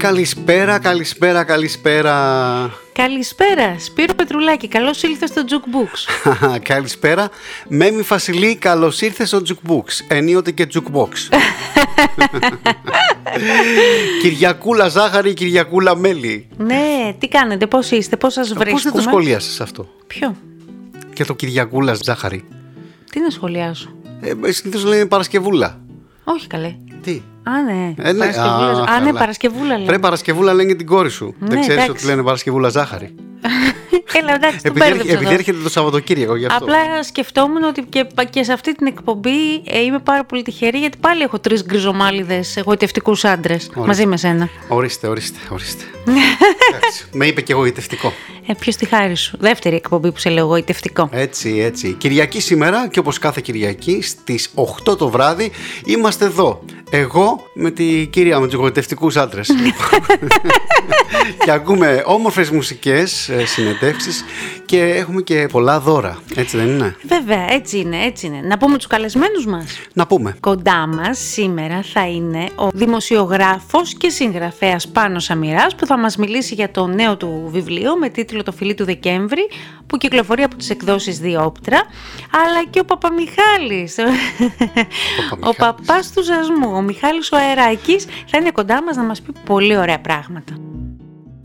Καλησπέρα, καλησπέρα, καλησπέρα. Καλησπέρα, Σπύρο Πετρουλάκη. Καλώς ήρθε στο Jukebox. καλησπέρα. Μέμι Φασιλή, καλώς ήρθες στο Jukebox. Ενίοτε και Jukebox. Κυριακούλα ζάχαρη, Κυριακούλα μέλι. Ναι, τι κάνετε, πώς είστε, πώς σας βρίσκουμε. Πώς δεν το σχολίασες αυτό; Ποιο; Και το Κυριακούλα ζάχαρη. Τι να σχολιάσω; Ε, Συνήθως λένε Παρασκευούλα. Όχι καλέ. Τι; Α, ναι. Ε, ναι. Παρασκευούλα. Α, ναι, Παρασκευούλα λένε. Πρέπει Παρασκευούλα λένε και την κόρη σου. Ναι, Δεν ξέρεις ότι λένε Παρασκευούλα ζάχαρη. Έλα, εντάξει, επειδή, επειδή έρχεται το Σαββατοκύριακο γι' αυτό. Απλά σκεφτόμουν ότι και, και σε αυτή την εκπομπή ε, είμαι πάρα πολύ τυχερή γιατί πάλι έχω τρεις γκριζομάλιδες εγωιτευτικούς άντρες μαζί με σένα. Ορίστε, ορίστε, ορίστε. με είπε και εγωιτευτικό. Ε, Ποιος τη χάρη σου. Δεύτερη εκπομπή που σε λέω εγωιτευτικό. Έτσι, έτσι. Κυριακή σήμερα και όπως κάθε Κυριακή στις 8 το βράδυ είμαστε εδώ. Εγώ με τη κυρία με τους εγωιτευτικούς άντρες. και ακούμε όμορφες μουσικές ε, συνεντεύξει και έχουμε και πολλά δώρα. Έτσι δεν είναι; Βέβαια, έτσι είναι, έτσι είναι. Να πούμε τους καλεσμένους μας. Να πούμε. Κοντά μας σήμερα θα είναι ο δημοσιογράφος και συγγραφέας Πάνος Σαμυράς που θα μας μιλήσει για το νέο του βιβλίο με τίτλο Το φιλί του Δεκέμβρη που κυκλοφορεί από τις εκδόσεις Διόπτρα αλλά και ο Παπαμιχάλης ο, ο παπάς του Ζασμού ο Μιχάλης ο Αεράκης θα είναι κοντά μας να μας πει πολύ ωραία πράγματα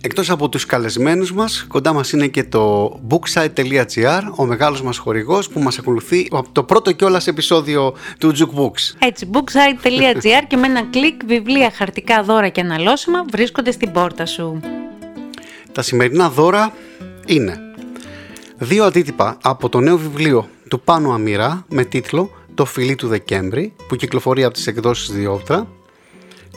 Εκτός από τους καλεσμένους μας, κοντά μας είναι και το booksite.gr, ο μεγάλος μας χορηγός που μας ακολουθεί από το πρώτο κιόλας επεισόδιο του Jukebooks. Έτσι, booksite.gr και με ένα κλικ βιβλία, χαρτικά δώρα και αναλώσιμα βρίσκονται στην πόρτα σου. Τα σημερινά δώρα είναι δύο αντίτυπα από το νέο βιβλίο του Πάνου Αμυρά με τίτλο «Το φιλί του Δεκέμβρη» που κυκλοφορεί από τις εκδόσεις Διόπτρα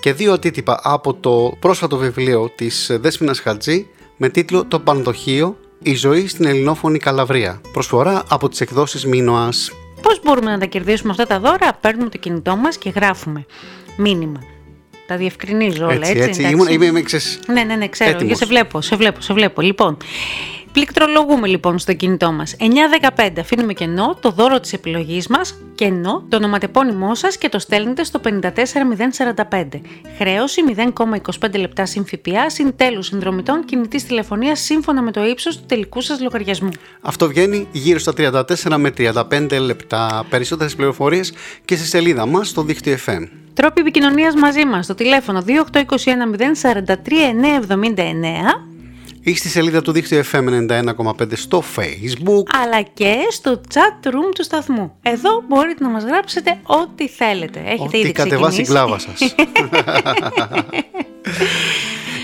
και δύο αντίτυπα από το πρόσφατο βιβλίο της Δέσποινας Χατζή με τίτλο «Το Πανδοχείο. Η ζωή στην ελληνόφωνη Καλαβρία». Προσφορά από τις εκδόσεις Μίνωας. Πώς μπορούμε να τα κερδίσουμε αυτά τα δώρα; Παίρνουμε το κινητό μας και γράφουμε μήνυμα. Τα διευκρινίζω όλα, έτσι. έτσι, έτσι. Είμαι, είμαι, είμαι, Ναι, ναι, ναι, ξέρω. Έτοιμος. Σε βλέπω, σε βλέπω, σε βλέπω. Λοιπόν, Πληκτρολογούμε λοιπόν στο κινητό μας. 915 αφήνουμε κενό το δώρο της επιλογής μας, κενό το ονοματεπώνυμό σας και το στέλνετε στο 54045. Χρέωση 0,25 λεπτά συν ΦΠΑ συν τέλους συνδρομητών κινητής τηλεφωνίας σύμφωνα με το ύψος του τελικού σας λογαριασμού. Αυτό βγαίνει γύρω στα 34 με 35 λεπτά. Περισσότερες πληροφορίες και στη σελίδα μας στο δίκτυο FM. Τρόποι επικοινωνίας μαζί μας στο τηλέφωνο 2821 043 979 ή στη σελίδα του δίκτυου FM 91,5 στο Facebook. Αλλά και στο chat room του σταθμού. Εδώ μπορείτε να μας γράψετε ό,τι θέλετε. Έχετε ό,τι ήδη κατεβάσει η κλάβα σας.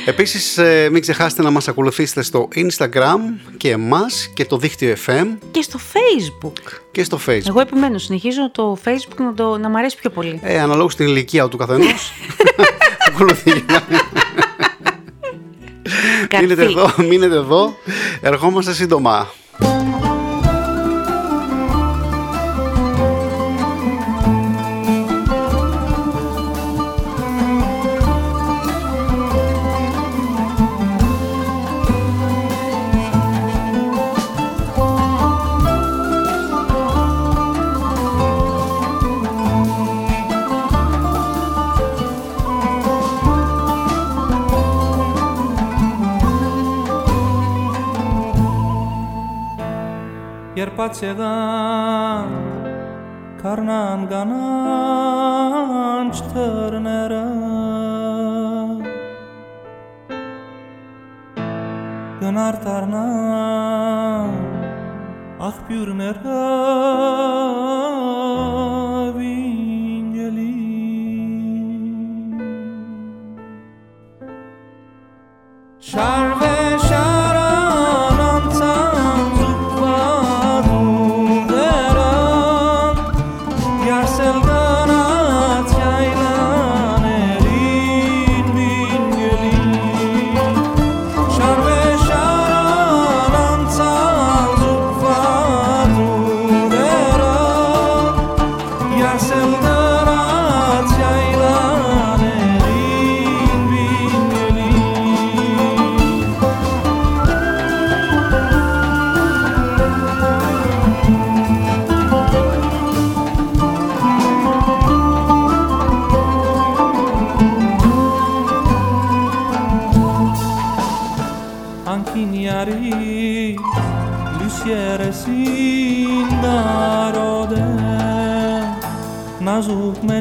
Επίσης ε, μην ξεχάσετε να μας ακολουθήσετε στο Instagram και εμάς και το δίκτυο FM. Και στο Facebook. Και στο Facebook. Εγώ επιμένω, συνεχίζω το Facebook να, το, να μ' αρέσει πιο πολύ. Ε, αναλόγως στην ηλικία του καθενός. Ακολουθεί. Μείνετε εδώ, μείνετε εδώ. Ερχόμαστε σύντομα. facegan karnan gananç tırnera Gınar tarnan ah bürnera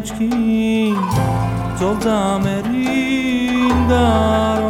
ечки жолда мерин дар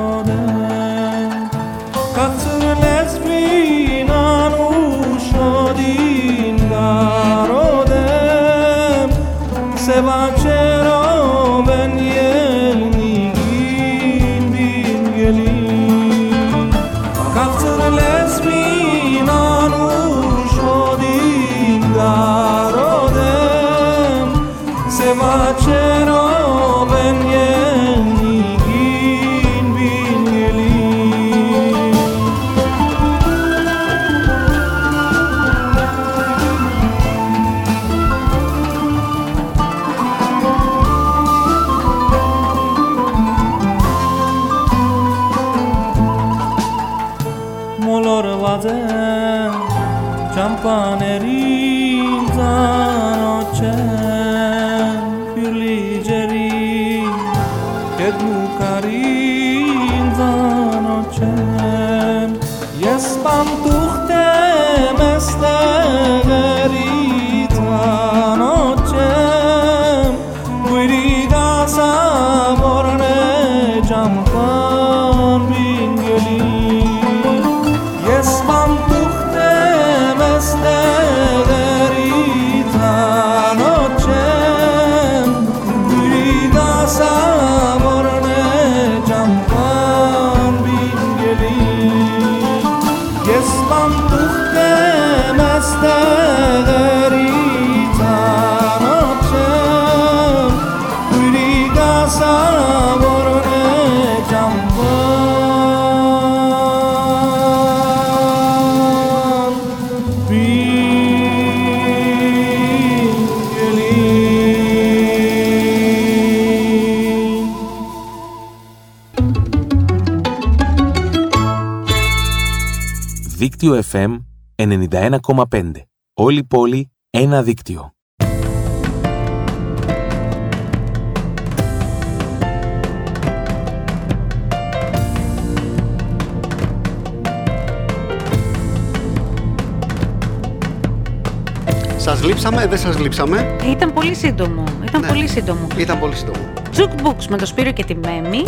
91,5. Όλη η πόλη, ένα δίκτυο. Σας λείψαμε, δεν σας λείψαμε. Ήταν πολύ σύντομο. Ήταν Ναι. πολύ σύντομο. Ήταν πολύ σύντομο. Jukebox με το Σπύρο και τη Μέμη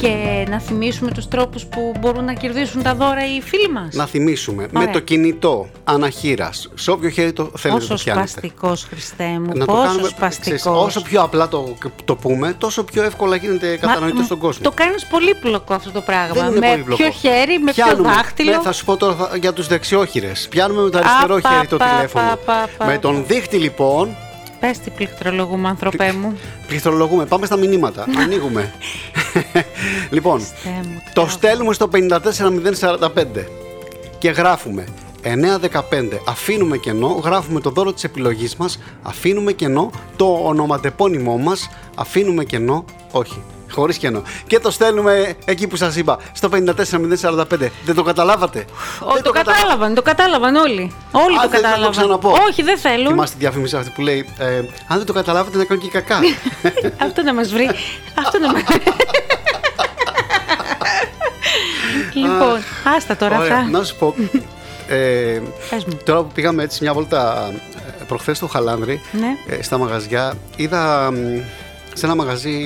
και να θυμίσουμε τους τρόπους που μπορούν να κερδίσουν τα δώρα οι φίλοι μας. Να θυμίσουμε, με Ωραία. το κινητό αναχείρας, σε όποιο χέρι το θέλετε Πόσο το πιάνετε. σπαστικός, Χριστέ μου, Να το πόσο κάνουμε, σπαστικός. ξέρεις, όσο πιο απλά το, το πούμε, τόσο πιο εύκολα γίνεται κατανοητό Μα, στον κόσμο. Το κάνεις πολύπλοκο αυτό το πράγμα. Δεν είναι με πολύπλοκο. ποιο χέρι, με ποιο Πιάνουμε. δάχτυλο. Ναι, θα σου πω τώρα θα- για τους δεξιόχειρες. Πιάνουμε με το αριστερό πα, χέρι το πα, τηλέφωνο. πα, πα, πα. Με τον δείχτη λοιπόν, Πες τι πληκτρολογούμε, άνθρωπέ μου. πληκτρολογούμε. Πάμε στα μηνύματα. Ανοίγουμε. λοιπόν, Χριστέ μου, τι το κάνω. στέλνουμε στο 54045 και γράφουμε 915. Αφήνουμε κενό, γράφουμε το δώρο της επιλογής μας, αφήνουμε κενό, το ονοματεπώνυμό μας, αφήνουμε κενό, όχι. Χωρίς κενό. Και το στέλνουμε εκεί που σας είπα, στο 54045. Δεν το καταλάβατε; Ω, Δεν το κατα- κατάλαβαν, το κατάλαβαν όλοι. Όλοι Α, το δεν θα το κατάλαβαν. ξαναπώ. Όχι, δεν θέλουν. Θυμάστε τη διαφήμιση αυτή που λέει ε, Αν δεν το καταλάβατε να κάνω και κακά. Αυτό να μας βρει. Αυτό να μας Λοιπόν, άστα τώρα Ωραία, αυτά. να σου πω. Ε, Πες μου. τώρα που πήγαμε έτσι μια βόλτα ε, προχθές στο Χαλάνδρι, Ναι. ε, στα μαγαζιά, είδα μ, σε ένα μαγαζί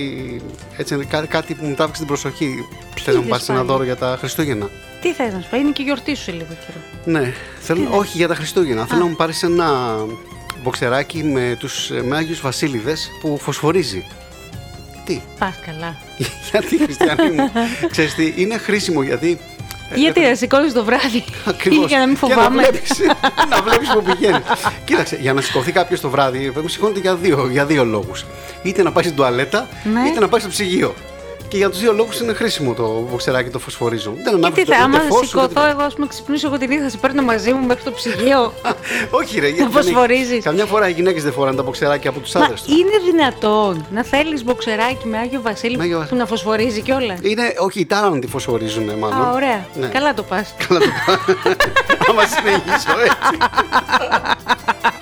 έτσι, κάτι, κάτι που μου τράβηξε την προσοχή. Θες να μου είδες πάρεις ένα πάλι; δώρο για τα Χριστούγεννα. Τι θες να σου πω, είναι και η γιορτή σου σε λίγο καιρό. Ναι, θέλω, όχι για τα Χριστούγεννα. Θέλω να μου πάρεις ένα μποξεράκι με τους ε, με Άγιους Βασίλειδες που φωσφορίζει. Τι, Πας καλά. γιατί Χριστιανή μου, ξέρεις τι, είναι χρήσιμο γιατί Γιατί να σηκώνεις το βράδυ; Ακριβώς. για να μην Και φοβάμαι. να βλέπεις, να βλέπεις που πηγαίνει. Κοίταξε, για να σηκωθεί κάποιος το βράδυ, πρέπει να σηκώνεται για δύο, για δύο λόγους. Είτε να πάει στην τουαλέτα, Ναι. είτε να πάει στο ψυγείο. Και για τους δύο λόγους είναι χρήσιμο το βοξεράκι το φωσφορίζον. Δεν Γιατί ανάβει θα, άμα ούτε φως, ούτε σηκωθώ τίποτα. εγώ, ας πούμε, ξυπνήσω εγώ την νύχτα, θα σε παίρνω μαζί μου μέχρι το ψυγείο. Όχι, ρε, γιατί δεν φωσφορίζεις. έχει- Καμιά φορά οι γυναίκες δεν φοράνε τα μποξεράκια από τους Μα άντρες τους. είναι δυνατόν να θέλεις μποξεράκι με Άγιο Βασίλη Με Άγιο που Βασίλη. να φωσφορίζει κιόλας; Είναι, όχι, οι τάραν τη φωσφορίζουν, μάλλον. Α, ωραία. Ναι. Καλά το πας. Καλά το πάω. Άμα συνεχίσω έτσι.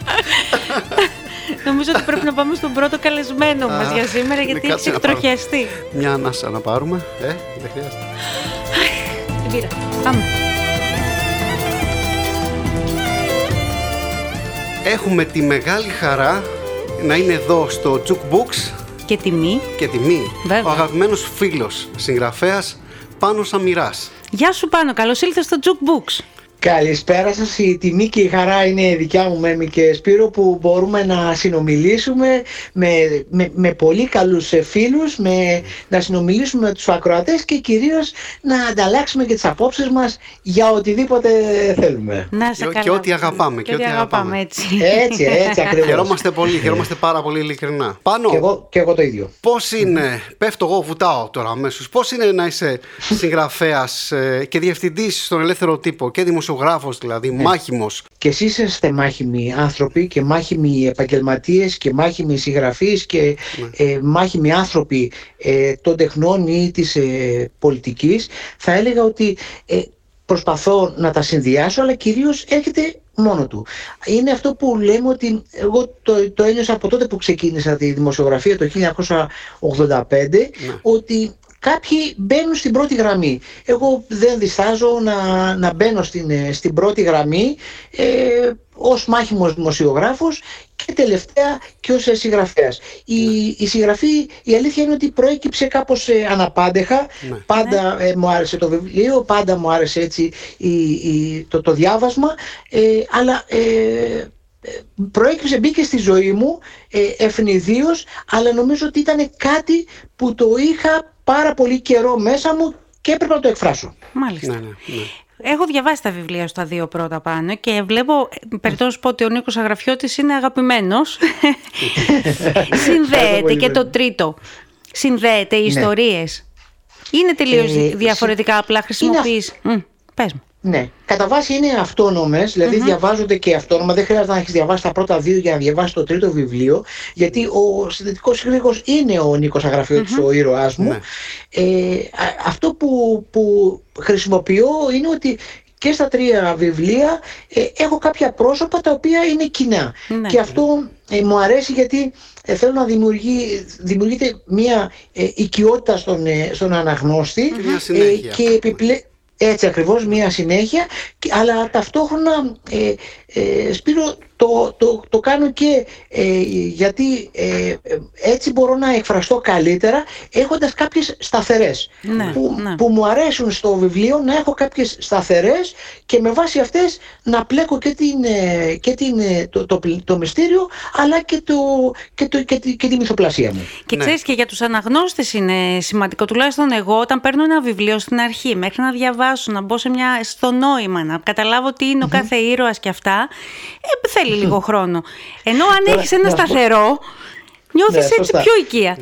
Νομίζω ότι πρέπει να πάμε στον πρώτο καλεσμένο μας Α, για σήμερα, ναι, γιατί έχει κάτσε να πάρω. εκτροχιαστεί. Μια ανάσα να πάρουμε. Ε, δεν χρειάζεται. μπύρα. Πάμε. Έχουμε τη μεγάλη χαρά να είναι εδώ στο Jukebox Και τιμή. και τιμή Βέβαια. ο αγαπημένος φίλος συγγραφέας Πάνος Αμυράς. Γεια σου πάνω, καλώς ήλθες στο Jukebooks. Καλησπέρα σας. Η τιμή και η χαρά είναι δικιά μου Μέμη και Σπύρο που μπορούμε να συνομιλήσουμε με, με, με πολύ καλούς ε, φίλους, με, να συνομιλήσουμε με τους ακροατές και κυρίως να ανταλλάξουμε και τις απόψεις μας για οτιδήποτε θέλουμε. Να είσαι Και- καλά. και ό,τι αγαπάμε, Και ό,τι αγαπάμε, έτσι. Έτσι, έτσι ακριβώς. Χαιρόμαστε πολύ, χαιρόμαστε πάρα πολύ ειλικρινά. Πάνω, Και εγώ, και εγώ το ίδιο. πώς είναι, πέφτω εγώ, βουτάω τώρα αμέσως, πώς είναι να είσαι συγγραφέας ε, και διευθυντής στον ελεύθερο τύπο και δημοσιογράφος δηλαδή, μάχημος. Και εσείς είστε μάχημοι άνθρωποι και μάχημοι επαγγελματίες και μάχημοι συγγραφείς και ε, μάχημοι άνθρωποι ε, των τεχνών ή της ε, πολιτικής. Θα έλεγα ότι ε, προσπαθώ να τα συνδυάσω αλλά κυρίως έρχεται μόνο του. Είναι αυτό που λέμε ότι εγώ το, το ένιωσα από τότε που ξεκίνησα τη δημοσιογραφία το 1985 ότι κάποιοι μπαίνουν στην πρώτη γραμμή. Εγώ δεν διστάζω να, να μπαίνω στην, ε, στην πρώτη γραμμή ε, ως μάχημος δημοσιογράφος και τελευταία και ως ε, συγγραφέας. Η, η συγγραφή, η αλήθεια είναι ότι προέκυψε κάπως ε, αναπάντεχα. Πάντα ε, μου άρεσε το βιβλίο, πάντα μου άρεσε έτσι η, η- το, το διάβασμα, ε, αλλά ε, ε, προέκυψε, μπήκε στη ζωή μου ε, ευνηδίως, αλλά νομίζω ότι ήταν κάτι που το είχα πάρα πολύ καιρό μέσα μου και έπρεπε να το εκφράσω. Μάλιστα. Ναι, ναι, ναι. Έχω διαβάσει τα βιβλία στα δύο πρώτα πάνω και βλέπω, περιττώ να σου πω ότι ο Νίκος Αγραφιώτης είναι αγαπημένος. Συνδέεται και το τρίτο. Συνδέεται οι Ναι. ιστορίες. Είναι τελείως Ε, διαφορετικά, απλά χρησιμοποιείς. Μμ, πες μου. Ναι, κατά βάση είναι αυτόνομες, δηλαδή διαβάζονται και αυτόνομα. Δεν χρειάζεται να έχεις διαβάσει τα πρώτα δύο για να διαβάσεις το τρίτο βιβλίο, γιατί ο συνδετικός χρήγος είναι ο Νίκος Αγραφιώτης, ο ήρωάς μου. Ναι. Ε, α- αυτό που, που χρησιμοποιώ είναι ότι και στα τρία βιβλία ε, έχω κάποια πρόσωπα τα οποία είναι κοινά. Ναι. Και αυτό ε, μου αρέσει γιατί ε, θέλω να δημιουργεί, δημιουργείται μια ε, οικειότητα στον, ε, στον αναγνώστη Και μια συνέχεια. και επιπλέ... Έτσι ακριβώς μια συνέχεια και- αλλά ταυτόχρονα ε, ε, Σπύρο το, το, το κάνω και ε, γιατί ε, ε, έτσι μπορώ να εκφραστώ καλύτερα έχοντας κάποιες σταθερές Ναι, που, ναι. που μου αρέσουν στο βιβλίο να έχω κάποιες σταθερές και με βάση αυτές να πλέκω και, την, ε, και την, ε, το, το, το μυστήριο αλλά και, το, και, το, και, τη, και τη μυθοπλασία μου. Και Ναι. ξέρεις και για τους αναγνώστες είναι σημαντικό, τουλάχιστον εγώ όταν παίρνω ένα βιβλίο στην αρχή μέχρι να διαβάσω, να μπω σε μια, στο νόημα, να καταλάβω τι είναι ο κάθε ήρωας και αυτά, ε, θέλει λίγο χρόνο. Ενώ αν Τώρα, έχεις ένα να σου πω- σταθερό, νιώθεις Ναι, έτσι σωστά. πιο οικία.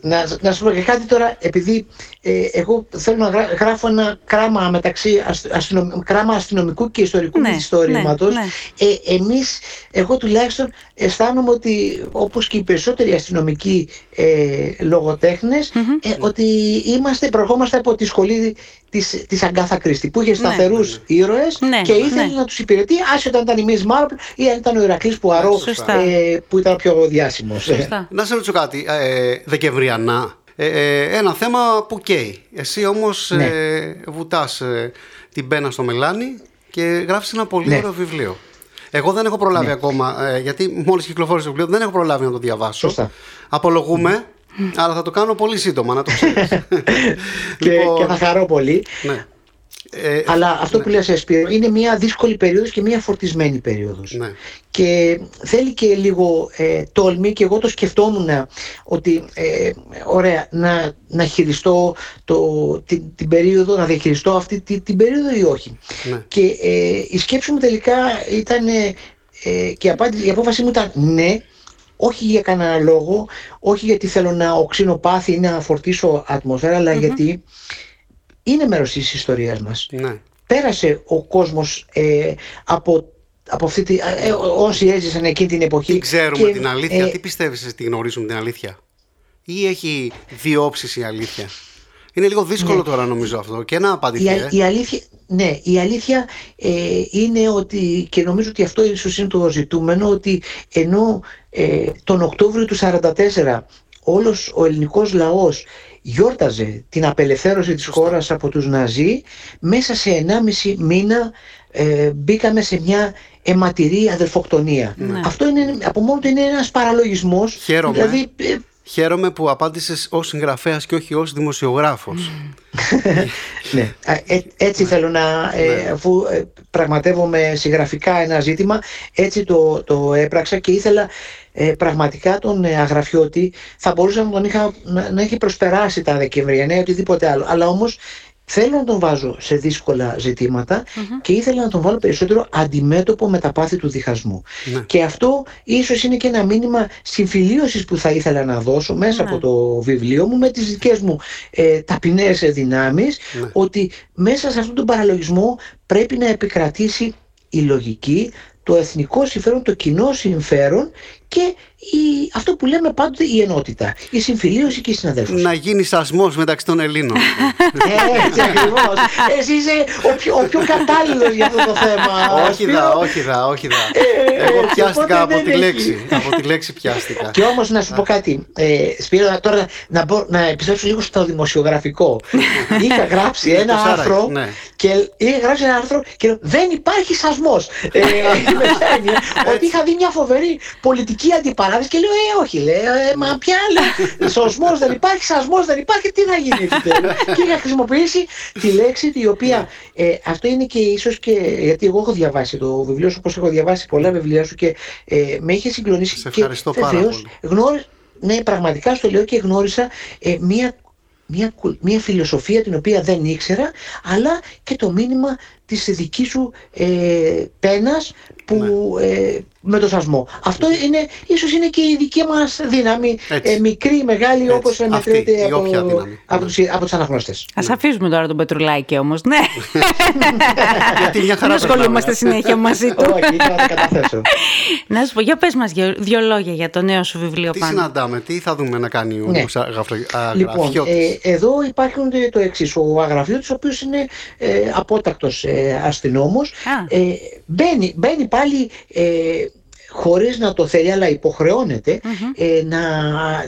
να, να σου πω και κάτι τώρα, επειδή ε, εγώ θέλω να γρά- γράφω ένα κράμα μεταξύ αστ, αστυνομ- κράμα αστυνομικού και ιστορικού Ναι, μυθιστορήματος, ναι, ναι. ε, εμείς, εγώ τουλάχιστον αισθάνομαι ότι όπως και οι περισσότεροι αστυνομικοί ε, λογοτεχνες, ε, ότι είμαστε, προερχόμαστε από τη σχολή της, της Αγκάθα Κρίστη που είχε σταθερούς ήρωες Ναι, και ήθελε ναι. να τους υπηρετεί άσχετα αν ήταν η Μις Μάρπλ ή αν ήταν ο Ηρακλής Πουαρό Σωστά. ε, που ήταν πιο διάσημος. Σωστά. Να σε ρωτήσω κάτι, ε, Δεκεμβριανά, ε, ε, ένα θέμα που καίει. Εσύ όμως Ναι. ε, βουτάς ε, την πένα στο μελάνι και γράφεις ένα πολύ Ναι. ωραίο βιβλίο. Εγώ δεν έχω προλάβει ακόμα, ε, γιατί μόλις κυκλοφόρησε το βιβλίο, δεν έχω προλάβει να το διαβάσω. Σωστά. Απολογούμε, αλλά θα το κάνω πολύ σύντομα, να το ξέρεις. και, Λοιπόν, και θα χαρώ πολύ. ναι. Ε, Αλλά αυτό που λες Σπύρο είναι μια δύσκολη περίοδος και μια φορτισμένη περίοδος. Ναι. Και θέλει και λίγο ε, τόλμη και εγώ το σκεφτόμουν ότι ε, ωραία να, να χειριστώ το, την, την περίοδο, να διαχειριστώ αυτή την, την περίοδο ή όχι. Ναι. Και ε, η σκέψη μου τελικά ήταν ε, ε, και η, απάντηση, η απόφαση μου ήταν ναι, όχι για κανένα λόγο, όχι γιατί θέλω να οξύνω πάθη ή να φορτίσω ατμόσφαιρα, αλλά γιατί είναι μέρος της ιστορίας μας. ναι. Πέρασε ο κόσμος ε, από, από αυτή τη, ε, ε, όσοι έζησαν εκείνη την εποχή. Τι ξέρουμε και, την αλήθεια, ε, τι πιστεύεις εσύ τι γνωρίζουμε την αλήθεια; Ή έχει δύο όψεις η αλήθεια; Είναι λίγο δύσκολο τώρα νομίζω αυτό και να απαντηθεί. η, ε. α- η αλήθεια, ναι, η αλήθεια ε, είναι ότι και νομίζω ότι αυτό ίσως είναι το ζητούμενο ότι ενώ ε, τον Οκτώβριο του 1944 όλος ο ελληνικός λαός γιόρταζε την απελευθέρωση της χώρας από τους Ναζί μέσα σε 1,5 μήνα ε, μπήκαμε σε μια αιματηρή αδελφοκτονία. Αυτό είναι, από μόνο του είναι ένας παραλογισμός. Χαίρομαι. Δηλαδή, ε, Χαίρομαι που απάντησες ως συγγραφέας και όχι ως δημοσιογράφος. ναι. Α, ε, έτσι θέλω να, ε, αφού ε, πραγματεύομαι συγγραφικά ένα ζήτημα, έτσι το, το έπραξα και ήθελα ε, πραγματικά τον ε, Αγραφιώτη θα μπορούσα να τον είχα, να, να έχει προσπεράσει τα Δεκεμβριανά ή οτιδήποτε άλλο. Αλλά όμως θέλω να τον βάζω σε δύσκολα ζητηματα και ήθελα να τον βάλω περισσότερο αντιμέτωπο με τα πάθη του διχασμού. Ναι. Και αυτό ίσως είναι και ένα μήνυμα συμφιλίωσης που θα ήθελα να δώσω μέσα από το βιβλίο μου με τις δικές μου ε, ταπεινές δυνάμεις Ναι. ότι μέσα σε αυτόν τον παραλογισμό πρέπει να επικρατήσει η λογική, το εθνικό συμφέρον, το κοινό συμφέρον και η, αυτό που λέμε πάντοτε η ενότητα, η συμφιλίωση και η συναδέλφωση. Να γίνει σασμός μεταξύ των Ελλήνων. Ε, Έτσι ακριβώς. Εσύ είσαι ο πιο, ο πιο κατάλληλος για αυτό το θέμα. όχι Σπύρο. δα, όχι δα, όχι δα. Ε, Εγώ ε, πιάστηκα οπότε από δεν τη έχει. λέξη. Από τη λέξη πιάστηκα. Και όμως να σου πω κάτι, ε, Σπύρο, τώρα να, μπο, να επιστρέψω λίγο στο δημοσιογραφικό. είχα γράψει Είναι ένα το Σάρακ, άρθρο ναι. και είχα γράψει ένα άρθρο και λέω, δεν υπάρχει σασμός. Ε, με πιάνει, ε, ότι είχα δει μια φοβερή πολιτική αντιπαράθεση και λέω, ε, όχι, λέω, ε, μα πια λέω, σωσμός δεν υπάρχει, σασμός δεν υπάρχει, τι θα γίνει επιτέλους. και είχα χρησιμοποιήσει τη λέξη η οποία, ε, αυτό είναι και ίσως και, γιατί εγώ έχω διαβάσει το βιβλίο σου, όπως έχω διαβάσει πολλά βιβλία σου και ε, με είχε συγκλονίσει Σε και ευχαριστώ πάρα βεβαίως πολύ. γνώρισα, ναι, πραγματικά στο λέω και γνώρισα ε, μία, μία, κου- μία φιλοσοφία την οποία δεν ήξερα, αλλά και το μήνυμα της δικής σου ε, πένας που, Ναι. ε, με το σασμό. Αυτό είναι, ίσως είναι και η δική μας δύναμη, Έτσι. ε, μικρή, μεγάλη, Έτσι. όπως Αυτή, μετρείται η από, όποια δύναμη. από, Ναι. τους, από τους αναγνώστες. Ας αφήσουμε τώρα τον Πετρουλάκη όμως, ναι. Γιατί μια Δεν χαρά ασχολούμαστε περνάμε. συνέχεια μαζί του. Όχι, ήθελα να το καταθέσω. Να σου πω, για πες μας δυο, δυο λόγια για το νέο σου βιβλίο Τι πάνω. συναντάμε, τι θα δούμε να κάνει ο Ναι. Νίκος Αγραφρο- Λοιπόν, Αγραφιώτης. ε, εδώ υπάρχουν το- το εξής. Ο Αγραφιώτης, ο οποίος είναι ε, απότακτος ε, αστυνόμος, Α. ε, μπαίνει, μπαίνει πάλι ε, χωρίς να το θέλει, αλλά υποχρεώνεται ε, να,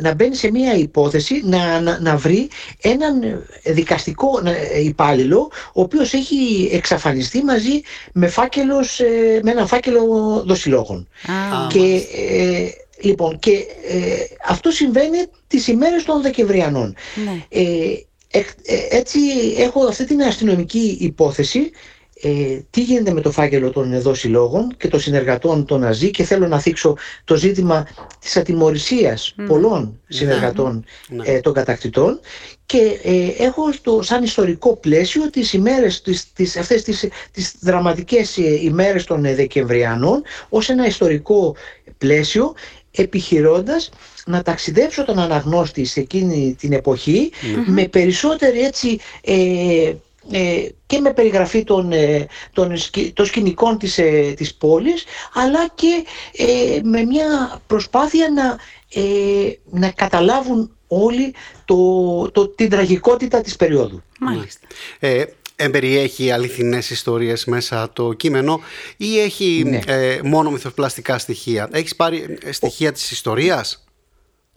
να μπαίνει σε μία υπόθεση, να, να, να βρει έναν δικαστικό ε, υπάλληλο, ο οποίος έχει εξαφανιστεί μαζί με, φάκελος, ε, με ένα φάκελο δοσιλόγων. Α, Α, Και, ε, λοιπόν, και ε, αυτό συμβαίνει τις ημέρες των Δεκεμβριανών. ναι. Ε, εκ- ε, έτσι έχω αυτή την αστυνομική υπόθεση ε, τι γίνεται με το φάκελο των εδώ συλλόγων και των συνεργατών των Ναζί και θέλω να θίξω το ζήτημα της ατιμορρησίας πολλών συνεργατών Ναι. ε, των κατακτητών. Και ε, έχω στο, σαν ιστορικό πλαίσιο τις ημέρες, τις, τις, αυτές τις, τις δραματικές ε, ημέρες των ε, Δεκεμβριανών ως ένα ιστορικό πλαίσιο επιχειρώντας να ταξιδέψω τον αναγνώστη σε εκείνη την εποχή με περισσότερη έτσι ε, ε, και με περιγραφή των, ε, των, σκη- των σκηνικών της, ε, της πόλης αλλά και ε, με μια προσπάθεια να, ε, να καταλάβουν όλοι το, το, την τραγικότητα της περίοδου. Μάλιστα. Ε, εμπεριέχει αληθινές ιστορίες μέσα το κείμενο ή έχει Ναι. ε, μόνο μυθοπλαστικά στοιχεία; Έχεις πάρει ε, στοιχεία της ιστορίας;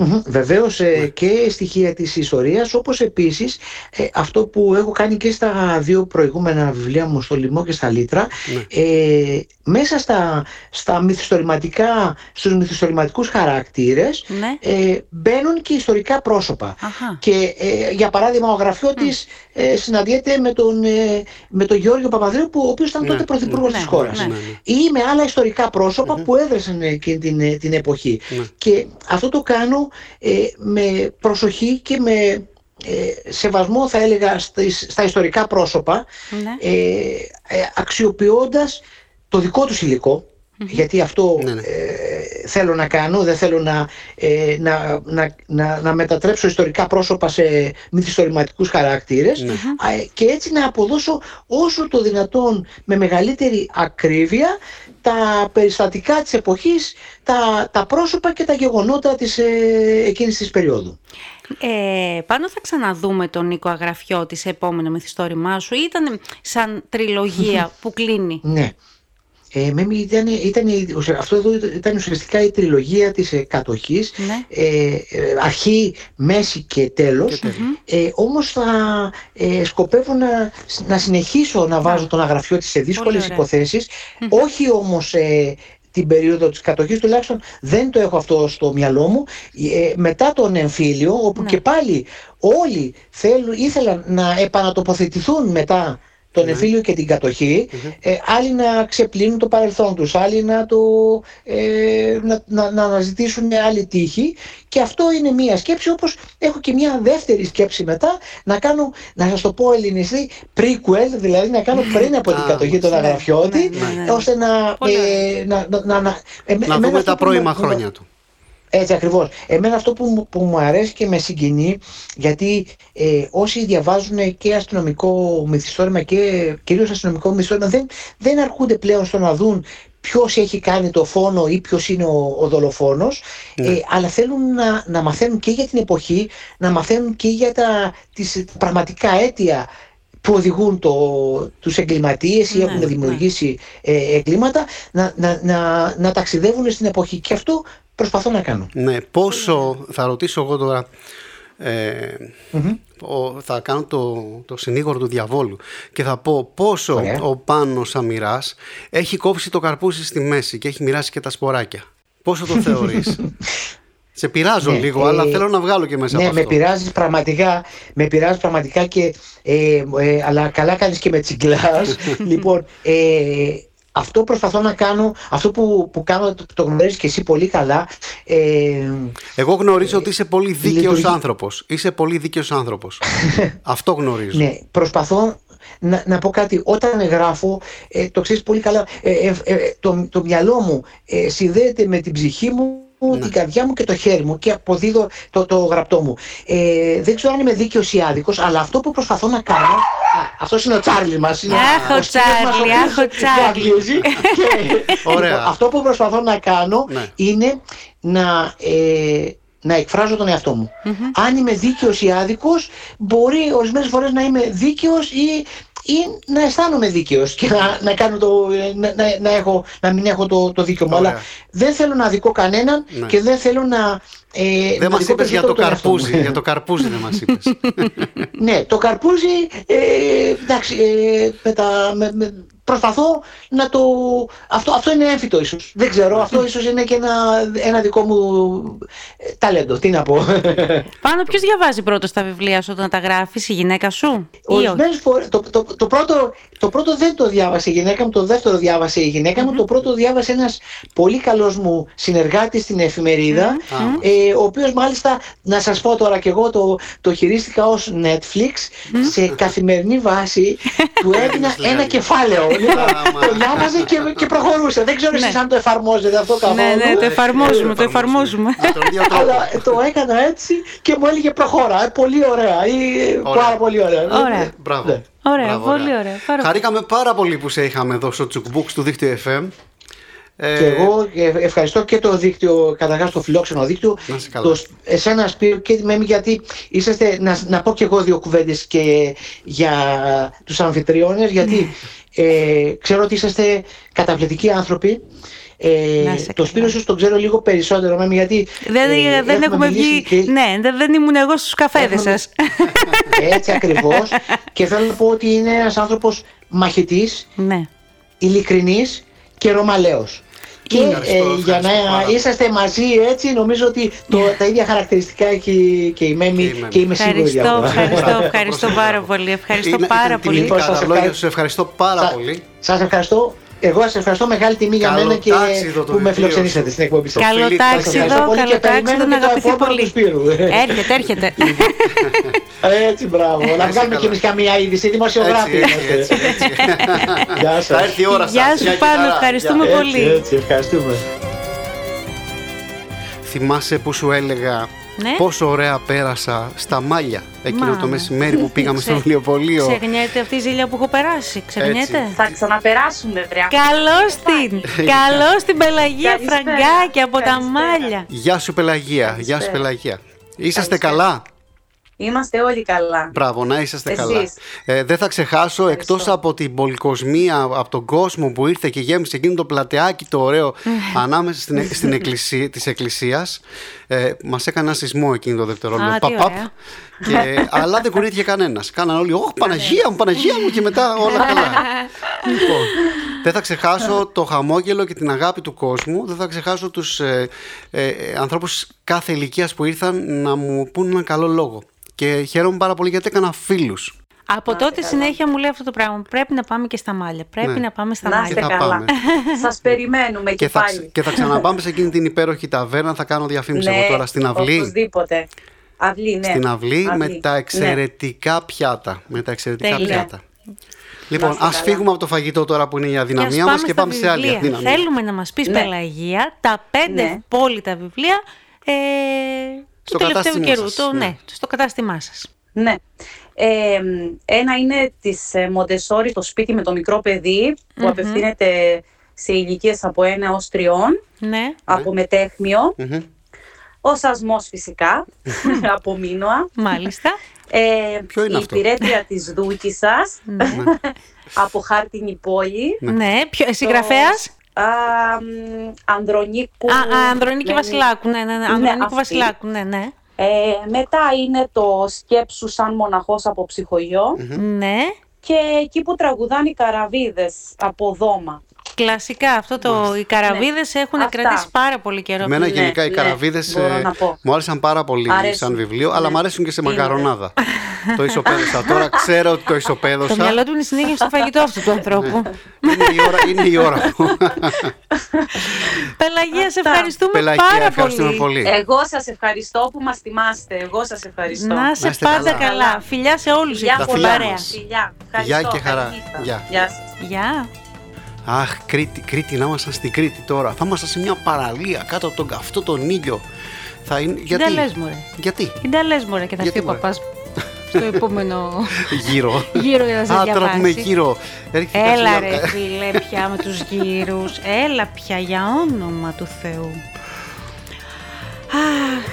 Μμμ, Βεβαίως ε, και στοιχεία της ιστορίας όπως επίσης ε, αυτό που έχω κάνει και στα δύο προηγούμενα βιβλία μου στο Λιμό και στα Λίτρα ε, μέσα στα, στα μυθιστορηματικά, στους μυθιστορηματικούς χαρακτήρες Ναι. ε, μπαίνουν και ιστορικά πρόσωπα. Αχα. Και ε, για παράδειγμα ο γραφιώτης ε, συναντιέται με τον, ε, με τον Γιώργο Παπαδρέου που, ο οποίος ήταν Ναι, τότε πρωθυπουργός ναι. της χώρας. Ναι, ναι. Ή με άλλα ιστορικά πρόσωπα που έδρασαν εκείνη την, ε, την εποχή. Ναι. Και αυτό το κάνω ε, με προσοχή και με ε, σεβασμό θα έλεγα στις- στα ιστορικά πρόσωπα Ναι. ε, ε, αξιοποιώντας το δικό τους υλικό γιατί αυτό Ναι, ναι. ε, θέλω να κάνω, δεν θέλω να, ε, να, να, να, να μετατρέψω ιστορικά πρόσωπα σε μυθιστορηματικούς χαρακτήρες Ναι. Α, ε, και έτσι να αποδώσω όσο το δυνατόν με μεγαλύτερη ακρίβεια τα περιστατικά της εποχής, τα, τα πρόσωπα και τα γεγονότα της, ε, εκείνης της περίοδου. Ε, πάνω θα ξαναδούμε τον Νίκο Αγραφιώτης σε επόμενο μυθιστόρημά σου ή ήταν σαν τριλογία που κλείνει. Ναι. Ε, με, ήταν, ήταν, αυτό εδώ ήταν ουσιαστικά η τριλογία της ε, κατοχής, Ναι. ε, ε, αρχή, μέση και τέλος. Ε, όμως θα ε, σκοπεύω να, να συνεχίσω να βάζω τον αγραφιό της σε δύσκολες ωραία. υποθέσεις, όχι όμως ε, την περίοδο της κατοχής, τουλάχιστον δεν το έχω αυτό στο μυαλό μου. Ε, μετά τον εμφύλιο, όπου Ναι. και πάλι όλοι θέλουν, ήθελαν να επανατοποθετηθούν μετά τον εμφύλιο και την κατοχή, ε, άλλοι να ξεπλύνουν το παρελθόν τους, άλλοι να, το, ε, να, να, να αναζητήσουν άλλη τύχη. Και αυτό είναι μία σκέψη όπως έχω και μία δεύτερη σκέψη μετά να κάνω, να σας το πω ελληνιστή, prequel, δηλαδή να κάνω πριν από την Α, κατοχή των ναι, Αγραφιώτη, ναι, ναι, ναι. ώστε να, Πολύ ε, να, να, να, να, εμέ- Να εμένα δούμε αυτό τα που με- πρώιμα που με- χρόνια του. Έτσι ακριβώς. Εμένα αυτό που, μου- που μου αρέσει και με συγκινεί, γιατί ε, όσοι διαβάζουν και αστυνομικό μυθιστόρημα και κυρίως αστυνομικό μυθιστόρημα δεν, δεν αρκούνται πλέον στο να δουν ποιος έχει κάνει το φόνο ή ποιος είναι ο, ο δολοφόνος, ε, αλλά θέλουν να, να μαθαίνουν και για την εποχή, να μαθαίνουν και για τα, τις πραγματικά αίτια που οδηγούν το, τους εγκληματίες ή Ναι, έχουν ναι. δημιουργήσει ε, εγκλήματα να, να, να, να ταξιδεύουν στην εποχή. Και αυτό προσπαθώ να κάνω. Ναι, πόσο, θα ρωτήσω εγώ τώρα, ε, ο- θα κάνω το, το συνήγορο του διαβόλου και θα πω πόσο Ωραία. ο Πάνος Αμυράς έχει κόψει το καρπούζι στη μέση και έχει μοιράσει και τα σποράκια. Πόσο το θεωρείς; Σε πειράζω Ναι, λίγο, ε, αλλά θέλω να βγάλω και μέσα ναι, από με αυτό. πειράζεις πραγματικά, με πειράζεις πραγματικά και, ε, ε, αλλά καλά κάνεις και με τσιγκλάς. λοιπόν, ε, αυτό προσπαθώ να κάνω, αυτό που, που κάνω το, το γνωρίζεις και εσύ πολύ καλά. Ε, Εγώ γνωρίζω ότι είσαι πολύ δίκαιος λειτουργεί. άνθρωπος. Είσαι πολύ δίκαιος άνθρωπος. αυτό γνωρίζω. Ναι, προσπαθώ να, να πω κάτι. Όταν γράφω, ε, το ξέρεις πολύ καλά, ε, ε, ε, το, το μυαλό μου ε, συνδέεται με την ψυχή μου, την καρδιά μου και το χέρι μου και αποδίδω το, το γραπτό μου. Ε, δεν ξέρω αν είμαι δίκαιος ή άδικος, αλλά αυτό που προσπαθώ να κάνω... Α, αυτός είναι ο Τσάρλι μας. Είναι Αχ, ο ο σκύλος μας, Τσάρλι, οποίος αχ, ο Τσάρλι. γαγγίζει. Και, Ωραία. λοιπόν, αυτό που προσπαθώ να κάνω Ναι. είναι να, ε, να εκφράζω τον εαυτό μου. Αν είμαι δίκαιος ή άδικος, μπορεί ορισμένες φορές να είμαι δίκαιος ή, ή να αισθάνομαι δίκαιος και να, να, κάνω το, να, να, να έχω, να μην έχω το, το δίκαιο μου. Ωραία. Αλλά δεν θέλω να αδικώ κανέναν Ναι. και δεν θέλω να... Ε, Δεν να μας αδικώ είπες για περισσότερο το τον εαυτό μου. καρπούζι. για το καρπούζι δεν μας είπες. Ναι, το καρπούζι, ε, εντάξει, ε, με τα, με, με- προσπαθώ να το... Αυτό, αυτό είναι έμφυτο ίσως. Δεν ξέρω, αυτό ίσως είναι και ένα, ένα δικό μου ε, ταλέντο. Τι να πω. Πάνω ποιος διαβάζει πρώτος τα βιβλία σου όταν τα γράφεις, η γυναίκα σου ή όχι; Ορισμένες φορές, το, το, το, πρώτο, το πρώτο δεν το διάβασε η γυναίκα μου, το δεύτερο διάβασε η γυναίκα μου, το πρώτο διάβασε ένας πολύ καλός μου συνεργάτης στην εφημερίδα, ε, ο οποίος μάλιστα, να σας πω τώρα και εγώ, το, το χειρίστηκα ως Netflix, σε καθημερινή βάση του έδινα δηλαδή. ένα κεφάλαιο. Λοιπόν, Άμα. το διάβαζε και, και προχωρούσε. Δεν ξέρω εσείς Ναι. αν το εφαρμόζετε αυτό καθόλου. Ναι, ναι, το Ε, εφαρμόζουμε, το εφαρμόζουμε. Με τον ίδιο τρόπο. Αλλά το έκανα έτσι και μου έλεγε προχώρα. Ε, πολύ ωραία. Ή, Ωραία. Πάρα πολύ ωραία. Ωραία. Μπράβο. Ναι. Ωραία, Μπράβο, πολύ ωραία. Πάρα Χαρήκαμε πάρα πολύ που σε είχαμε εδώ στο Τσουκμπούκς του δίκτυο FM. Ε, Και εγώ ε, ευχαριστώ και το δίκτυο, καταρχάς το φιλόξενο δίκτυο, Να είσαι καλά. το, σ- εσένα Σπύρο και τη Μέμη γιατί είσαστε, να, να πω και εγώ δύο κουβέντες και για τους αμφιτριώνες γιατί ε, ξέρω ότι είσαστε καταπληκτικοί άνθρωποι. Ε, Να είσαι το καλά. Σπύρο ίσως τον ξέρω λίγο περισσότερο Μέμη γιατί Δεν, ε, δεν έχουμε μιλήσει βγει. και- Ναι, δεν, δεν ήμουν εγώ στους καφέδες Έχουμε- σας. έτσι ακριβώς και θέλω να πω ότι είναι ένας άνθρωπος μαχητής ναι. ειλικρινής και ρωμαλαίος. Και Ευχαριστώ, ε, για ευχαριστώ πάρα να πολύ. είσαστε μαζί έτσι, νομίζω ότι το, τα ίδια χαρακτηριστικά έχει και η Μέμη Και η Μέμη. και είμαι σίγουρη για Ευχαριστώ, αυτό. ευχαριστώ, Μπράβο, ευχαριστώ πρόσεχε, πάρα μπράβο. πολύ. Ευχαριστώ Είναι- πάρα ήταν πολύ. τιμητικά Σας τα λόγια ευχαριστώ. σου. Σε ευχαριστώ πάρα Σα- πολύ. Σας ευχαριστώ. Εγώ σας ευχαριστώ μεγάλη τιμή για Καλό μένα και τάξιδο το που με βιβλίο φιλοξενήσατε σου. στην εκπομπή σας. Καλό Φιλίπ, Σας τάξιδο, ευχαριστώ πολύ καλό και περιμένω τάξιδο, να και το αγαπηθεί επόμενο πολύ. τους Σπύρου. Έρχεται, έρχεται. Έτσι, μπράβο. Να είσαι βγάλουμε καλά. κι εμείς καμία είδηση. Δημοσιογράφοι Έτσι, έτσι, είμαστε. έτσι, έτσι. Γεια Θα σας. έρθει η ώρα σας. Γεια σου, Γεια και Πάνο, χαρά. ευχαριστούμε Γεια. πολύ. Έτσι, έτσι, ευχαριστούμε. Θυμάσαι που σου έλεγα Ναι. πόσο ωραία πέρασα στα μάλια εκείνο Μα, το μεσημέρι που πήγαμε στο Ξε- βιβλιοπωλείο. Ξεχνιέται αυτή η ζήλια που έχω περάσει. Ξεχνιέται; Θα ξαναπεράσουμε, βρε. Καλώς την! Καλώς την Πελαγία Καλησπέρα. Φραγκάκη από τα Καλησπέρα. μάλια. Γεια σου Πελαγία, γεια σου Καλησπέρα. Πελαγία. Είσαστε Καλησπέρα. καλά; Είμαστε όλοι καλά. Μπράβο, να είσαστε Εσείς. καλά. Ε, δεν θα ξεχάσω, Ευχαριστώ. εκτός από την πολυκοσμία, από τον κόσμο που ήρθε και γέμισε εκείνο το πλατεάκι το ωραίο ανάμεσα στην, στην εκκλησία, της εκκλησίας, ε, μας έκανε ένα σεισμό εκείνο το δευτερόλεπτο. Α, τι Παπαπ. ωραία. και, αλλά δεν κουνήθηκε κανένας. Κάναν όλοι, «Ωχ, Παναγία μου, Παναγία μου» και μετά όλα καλά. λοιπόν, δεν θα ξεχάσω το χαμόγελο και την αγάπη του κόσμου. Δεν θα ξεχάσω τους ε, ε, ε, ανθρώπους κάθε ηλικίας που ήρθαν να μου πούν έναν καλό λόγο. Και χαίρομαι πάρα πολύ γιατί έκανα φίλους. Από τότε συνέχεια μου λέει αυτό το πράγμα. Πρέπει να πάμε και στα μάλια. Πρέπει Ναι. να πάμε στα Να μάλια. είστε θα καλά. πάμε. Σας περιμένουμε και, Και θα, πάλι. και θα ξαναπάμε σε εκείνη την υπέροχη ταβέρνα. Θα κάνω διαφήμιση εγώ τώρα στην αυλή. Ναι, Οπωσδήποτε. Αυλή, ναι. Στην αυλή με Αυλή. τα Ναι. εξαιρετικά πιάτα. Με τα εξαιρετικά Τέλεια. πιάτα. Λοιπόν, είστε ας καλά. φύγουμε από το φαγητό τώρα που είναι η Και ας αδυναμία μα και στα πάμε σε άλλη βιβλία. αδυναμία. Θέλουμε να μας πεις, Ναι. Πελαγία, τα πέντε Ναι. ευπόλυτα βιβλία ε, Στο του τελευταίου κατάστημά καιρού. σας, Το, ναι. ναι, στο κατάστημά σας. Ναι. Ε, ένα είναι της ε, Μοντεσόρη το σπίτι με το μικρό παιδί που απευθύνεται σε ηλικίες από 1 έως 3 Ναι. από μετέχμιο. Μμμ. Ο σασμός φυσικά από Μίνωα. Μάλιστα. Ε, Ποιο είναι η αυτό; υπηρέτρια της Δούκισσας ναι. από Χάρτινη Πόλη. ναι. Ποιο, ε, συγγραφέας; Α, μ, Ανδρονίκου. Α, α, Ανδρονίκη ναι, Βασιλάκου. Ναι, ναι, ναι. Ανδρονίκου αυτή. Βασιλάκου. Ναι, ναι. Ε, μετά είναι το «Σκέψου σαν μοναχός από ψυχογειό» Ναι. και εκεί που τραγουδάνε οι καραβίδες από δώμα. Κλασικά αυτό το. Οι καραβίδες έχουν Ναι. Αυτά. κρατήσει πάρα πολύ καιρό. Εμένα Ναι, γενικά οι ναι, καραβίδες μπορώ να πω. μου άρεσαν πάρα πολύ Αρέσουν. σαν βιβλίο, αλλά Ναι. μου αρέσουν και σε Είναι; μακαρονάδα. το ισοπαίδωσα. Τώρα ξέρω ότι το Το ισοπαίδωσα. μυαλό του είναι συνέχεια στο φαγητό αυτού του ανθρώπου. είναι, η ώρα, είναι η ώρα μου. Πελαγία, σε Αυτά. ευχαριστούμε Πελαγία, πάρα ευχαριστούμε πολύ. πολύ. Εγώ σας ευχαριστώ που μας θυμάστε. Εγώ σας ευχαριστώ. Να σε είστε πάντα καλά. καλά. Φιλιά σε όλους Φιλιά Τα εκεί πολλά. φιλιά παρέα. μας. Φιλιά. Γεια Ευχαριστώ. και χαρά. Καλή νύχτα. Γεια. Γεια σας. Γεια. Αχ, Κρήτη, Κρήτη, να ήμασταν στην Κρήτη τώρα. Θα ήμασταν σε μια παραλία κάτω από τον καυτό τον ήλιο. Θα είναι... Γιατί; τα λες, μωρέ. Γιατί; Μην τα λες μωρέ και θα Γιατί, έρθει ο μωρέ; παπάς στο επόμενο Γύρω. γύρο για να σε Α, τώρα που είμαι διαβάσει. γύρω. Έρχεται Έλα κάποια- ρε φίλε πια με τους γύρους. Έλα πια για όνομα του Θεού. Αχ,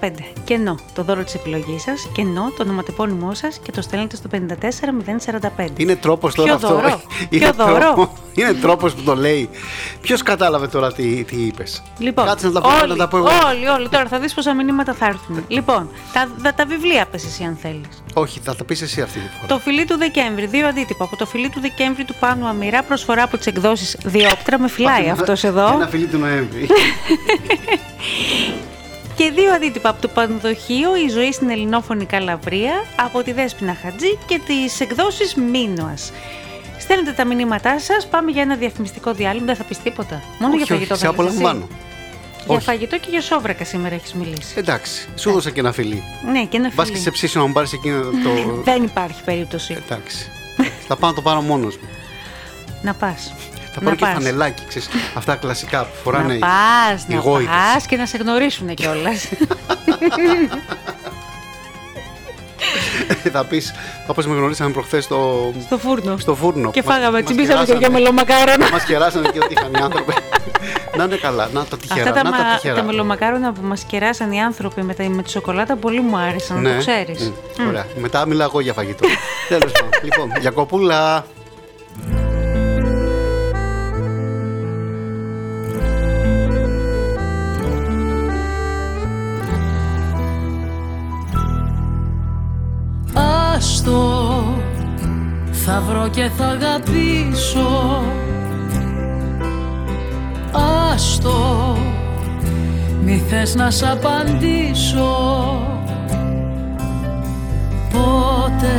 9-15. Κενό το δώρο της επιλογής σας, κενό το ονοματεπώνυμό σας και το στέλνετε στο 54045. Είναι τρόπος τώρα Ποιο αυτό. δώρο; Είναι Ποιο δώρο; τρόπο- Είναι τρόπος που το λέει. Ποιος κατάλαβε τώρα τι, τι είπες; Λοιπόν, Κάτσε να τα πω, όλοι, να τα πω εγώ. όλοι, όλοι. Τώρα θα δεις πόσα μηνύματα θα έρθουν. Λοιπόν, τα, τα, τα βιβλία πες εσύ αν θέλεις. Όχι, θα τα πεις εσύ αυτή τη φορά. Το φιλί του Δεκέμβρη, δύο αντίτυπα. Από το φιλί του Δεκέμβρη του Πάνου Αμυρά, προσφορά από τις εκδόσεις Διόπτρα, με φυλάει αυτός εδώ. Ένα φιλί του Νοέμβρη. Και δύο αντίτυπα από το Πανδοχείο Η ζωή στην ελληνόφωνη Καλαβρία από τη Δέσποινα Χατζή και τις εκδόσεις Μίνωας. Στέλνετε τα μηνύματά σας, πάμε για ένα διαφημιστικό διάλειμμα, δεν θα πεις τίποτα. Μόνο για όχι, φαγητό όχι, σε θα λες εσύ. απολαμβάνω. Για Όχι. φαγητό και για σόβρακα σήμερα έχεις μιλήσει. Εντάξει, σου δώσα και ένα φιλί. Ναι, και ένα Μπα φιλί. και σε ψήσω να μου πάρεις εκείνο το. Δεν υπάρχει περίπτωση Εντάξει. Θα πάω να το πάρω μόνος μου. να πας. Θα να πάρω και πας. φανελάκι, ξέρεις, αυτά κλασικά που φοράνε. Να πας, οι να γόητες. πας και να σε γνωρίσουν κιόλας. θα πεις, όπως με γνωρίσαμε προχθές στο, Στο φούρνο. στο φούρνο. Και Μας- φάγαμε, μας τσιμπήσαμε και κεράσανε. για μελομακάρονα. Μας κεράσανε και ό,τι είχαν οι άνθρωποι. να είναι καλά, να τα τυχερά. Αυτά τα, να τα μα, τυχερά. τα μελομακάρονα που μας κεράσαν οι άνθρωποι με, τα, με τη σοκολάτα πολύ μου άρεσαν, να το ξέρεις. Μμ, Ωραία. Μετά μιλάω εγώ για φαγητό. Τέλος πάντων. Λοιπόν, Γιακοπούλα. Άστο θα βρω και θα αγαπήσω. Άστο μη θες να σ' απαντήσω. Πότε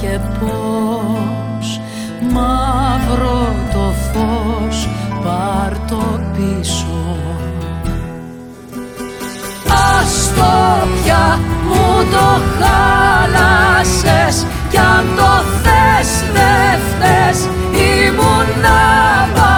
και πώς μαύρο το φως πάρ το πίσω Άστο πια μου το χάλασες Κι αν το θες δε φταίς Ήμουν άπαθες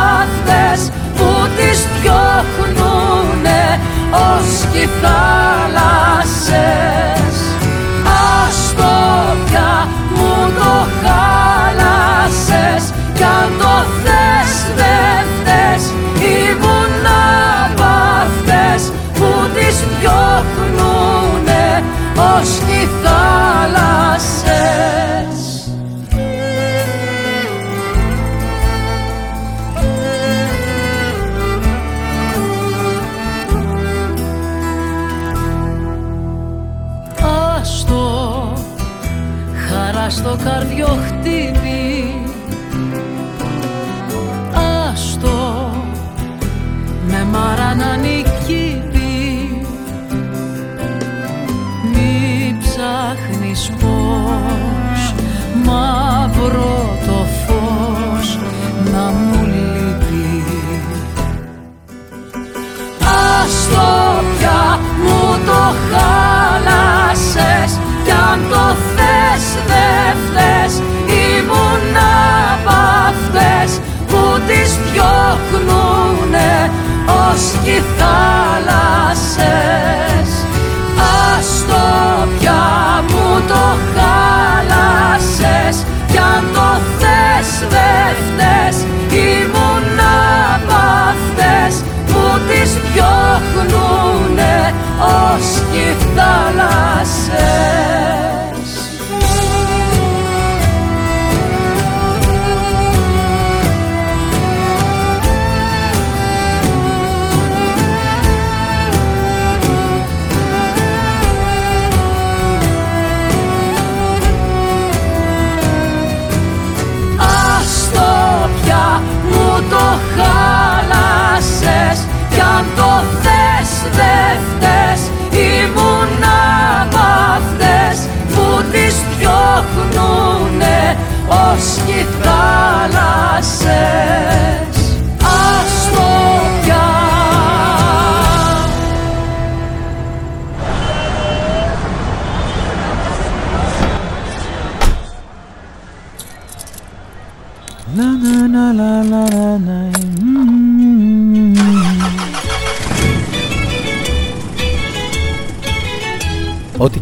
ως κι θάλασσες. Άστο πια μου το χάλασες κι αν το θες δε φταίς. Ήμουν απ' αυτές που τις διώχνουνε ως κι θάλασσες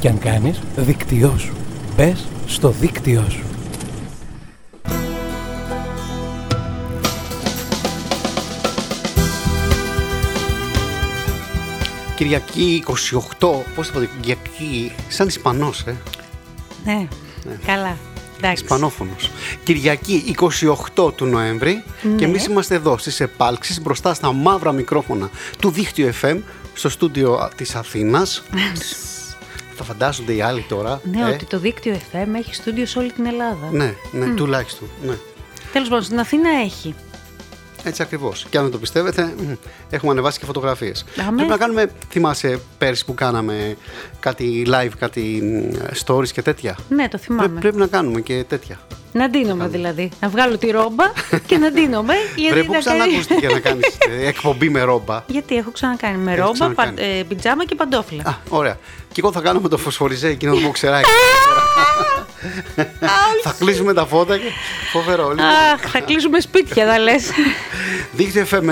Ό,τι κι αν κάνεις, δίκτυό σου. Μπες στο δίκτυό σου. Κυριακή 28, πώς θα πω, Κυριακή, σαν Ισπανός, ε, Ναι, καλά. Εντάξει. Ισπανόφωνος. Κυριακή 28 του Νοέμβρη και εμείς είμαστε εδώ στις επάλξεις μπροστά στα μαύρα μικρόφωνα του δίκτυου FM στο στούντιο της Αθήνας. Θα φαντάζονται οι άλλοι τώρα. Ναι, ε; ότι το δίκτυο FM έχει στούντιο σε όλη την Ελλάδα. Ναι, ναι, τουλάχιστον. Ναι. Τέλος πάντων, στην Αθήνα έχει. Έτσι ακριβώς. Και αν δεν το πιστεύετε, μ, έχουμε ανεβάσει και φωτογραφίες. Αμέ. Πρέπει να κάνουμε, θυμάσαι πέρσι που κάναμε κάτι live, κάτι μ, stories και τέτοια; Ναι, το θυμάμαι. Πρέ- πρέπει να κάνουμε και τέτοια. Να ντύνομαι δηλαδή. Να βγάλω τη ρόμπα και να ντύνομαι. γιατί Πρέπει που θα ξανά κάνει- ακούστηκε να κάνεις εκπομπή με ρόμπα. Γιατί έχω ξανακάνει με Έχεις ρόμπα, ξανακάνει. πα- ε, πιτζάμα και παντόφλα. Α, ωραία. Και εγώ θα κάνω με το φωσφοριζέ εκείνο το μποξεράκι. θα κλείσουμε τα φώτα και φοβερό. Λοιπόν, Αχ, θα κλείσουμε σπίτια, θα λες. δίκτυο FM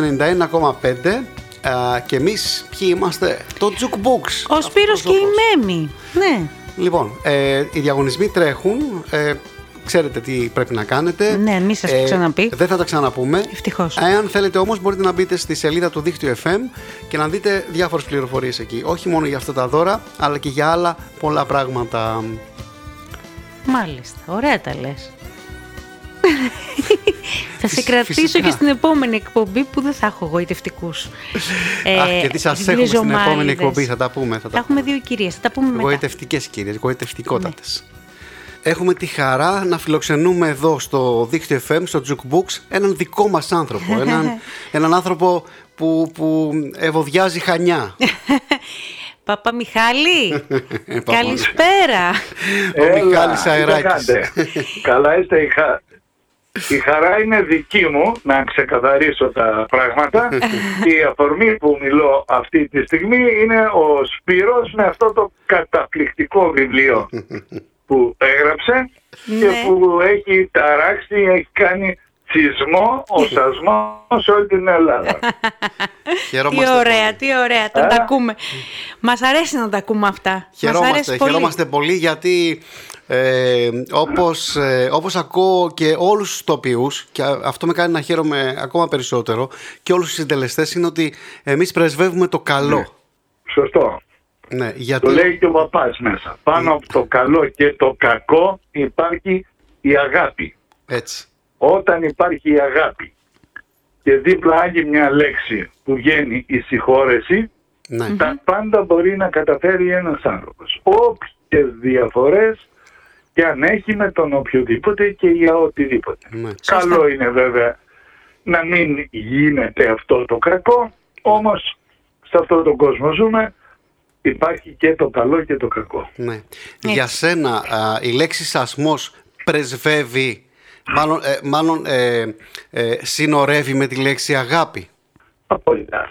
91,5 α, και εμείς ποιοι είμαστε, το Jukebox. Ο Σπύρος και η Μέμη. Ναι. Λοιπόν, ε, οι διαγωνισμοί τρέχουν. Ε, ξέρετε τι πρέπει να κάνετε. Ναι, μη σας το ξαναπεί. Δεν θα τα ξαναπούμε. Ευτυχώς. Εάν θέλετε όμως μπορείτε να μπείτε στη σελίδα του Δίκτυου FM και να δείτε διάφορες πληροφορίες εκεί. Όχι μόνο για αυτά τα δώρα, αλλά και για άλλα πολλά πράγματα. Μάλιστα. Ωραία τα λες. θα σε Φυσ- κρατήσω φυσικά. και στην επόμενη εκπομπή που δεν θα έχω γοητευτικούς. Αχ, γιατί σας έχουμε στην επόμενη εκπομπή, θα τα πούμε. Θα Θα τα έχουμε δύο κυρίες, θα τα πούμε μετά. Γοητευτικές κυρίες, γοητευτικότατες. Έχουμε τη χαρά να φιλοξενούμε εδώ στο δίκτυο FM, στο Jukebox, έναν δικό μας άνθρωπο. έναν, έναν άνθρωπο που, που ευωδιάζει χανιά. Παπα Μιχάλη, Ε, Παπα- καλησπέρα. Ο Μιχάλης τι Αεράκης. κάνετε; Καλά είστε. Η, χα... η χαρά είναι δική μου να ξεκαθαρίσω τα πράγματα. η αφορμή που μιλώ αυτή τη στιγμή είναι ο Σπύρος με αυτό το καταπληκτικό βιβλίο που έγραψε και Ναι. που έχει ταράξει, έχει κάνει σεισμό, οσασμό σε όλη την Ελλάδα. Τι Χαιρόμαστε ωραία, πολύ. τι ωραία, τα, τα ακούμε. Μας αρέσει να τα ακούμε αυτά. Μας Χαιρόμαστε, αρέσει πολύ. χαιρόμαστε πολύ γιατί ε, όπως, ε, όπως ακούω και όλους τους τοπιούς και α- αυτό με κάνει να χαίρομαι ακόμα περισσότερο και όλους τους συντελεστές είναι ότι εμείς πρεσβεύουμε το καλό. Σωστό. Ναι, γιατί... Το λέει και ο παπάς μέσα. Πάνω από το καλό και το κακό υπάρχει η αγάπη. Έτσι. Όταν υπάρχει η αγάπη και δίπλα άλλη μια λέξη που βγαίνει η συγχώρεση, Ναι. τα πάντα μπορεί να καταφέρει ένας άνθρωπος. Όποιες διαφορές και αν έχει με τον οποιοδήποτε και για οτιδήποτε. Ναι. Καλό είναι βέβαια να μην γίνεται αυτό το κακό, όμως σε αυτόν τον κόσμο ζούμε, υπάρχει και το καλό και το κακό. Ναι. Για σένα α, η λέξη σασμός πρεσβεύει, μάλλον, ε, μάλλον ε, ε, συνορεύει με τη λέξη αγάπη; Απόλυτα.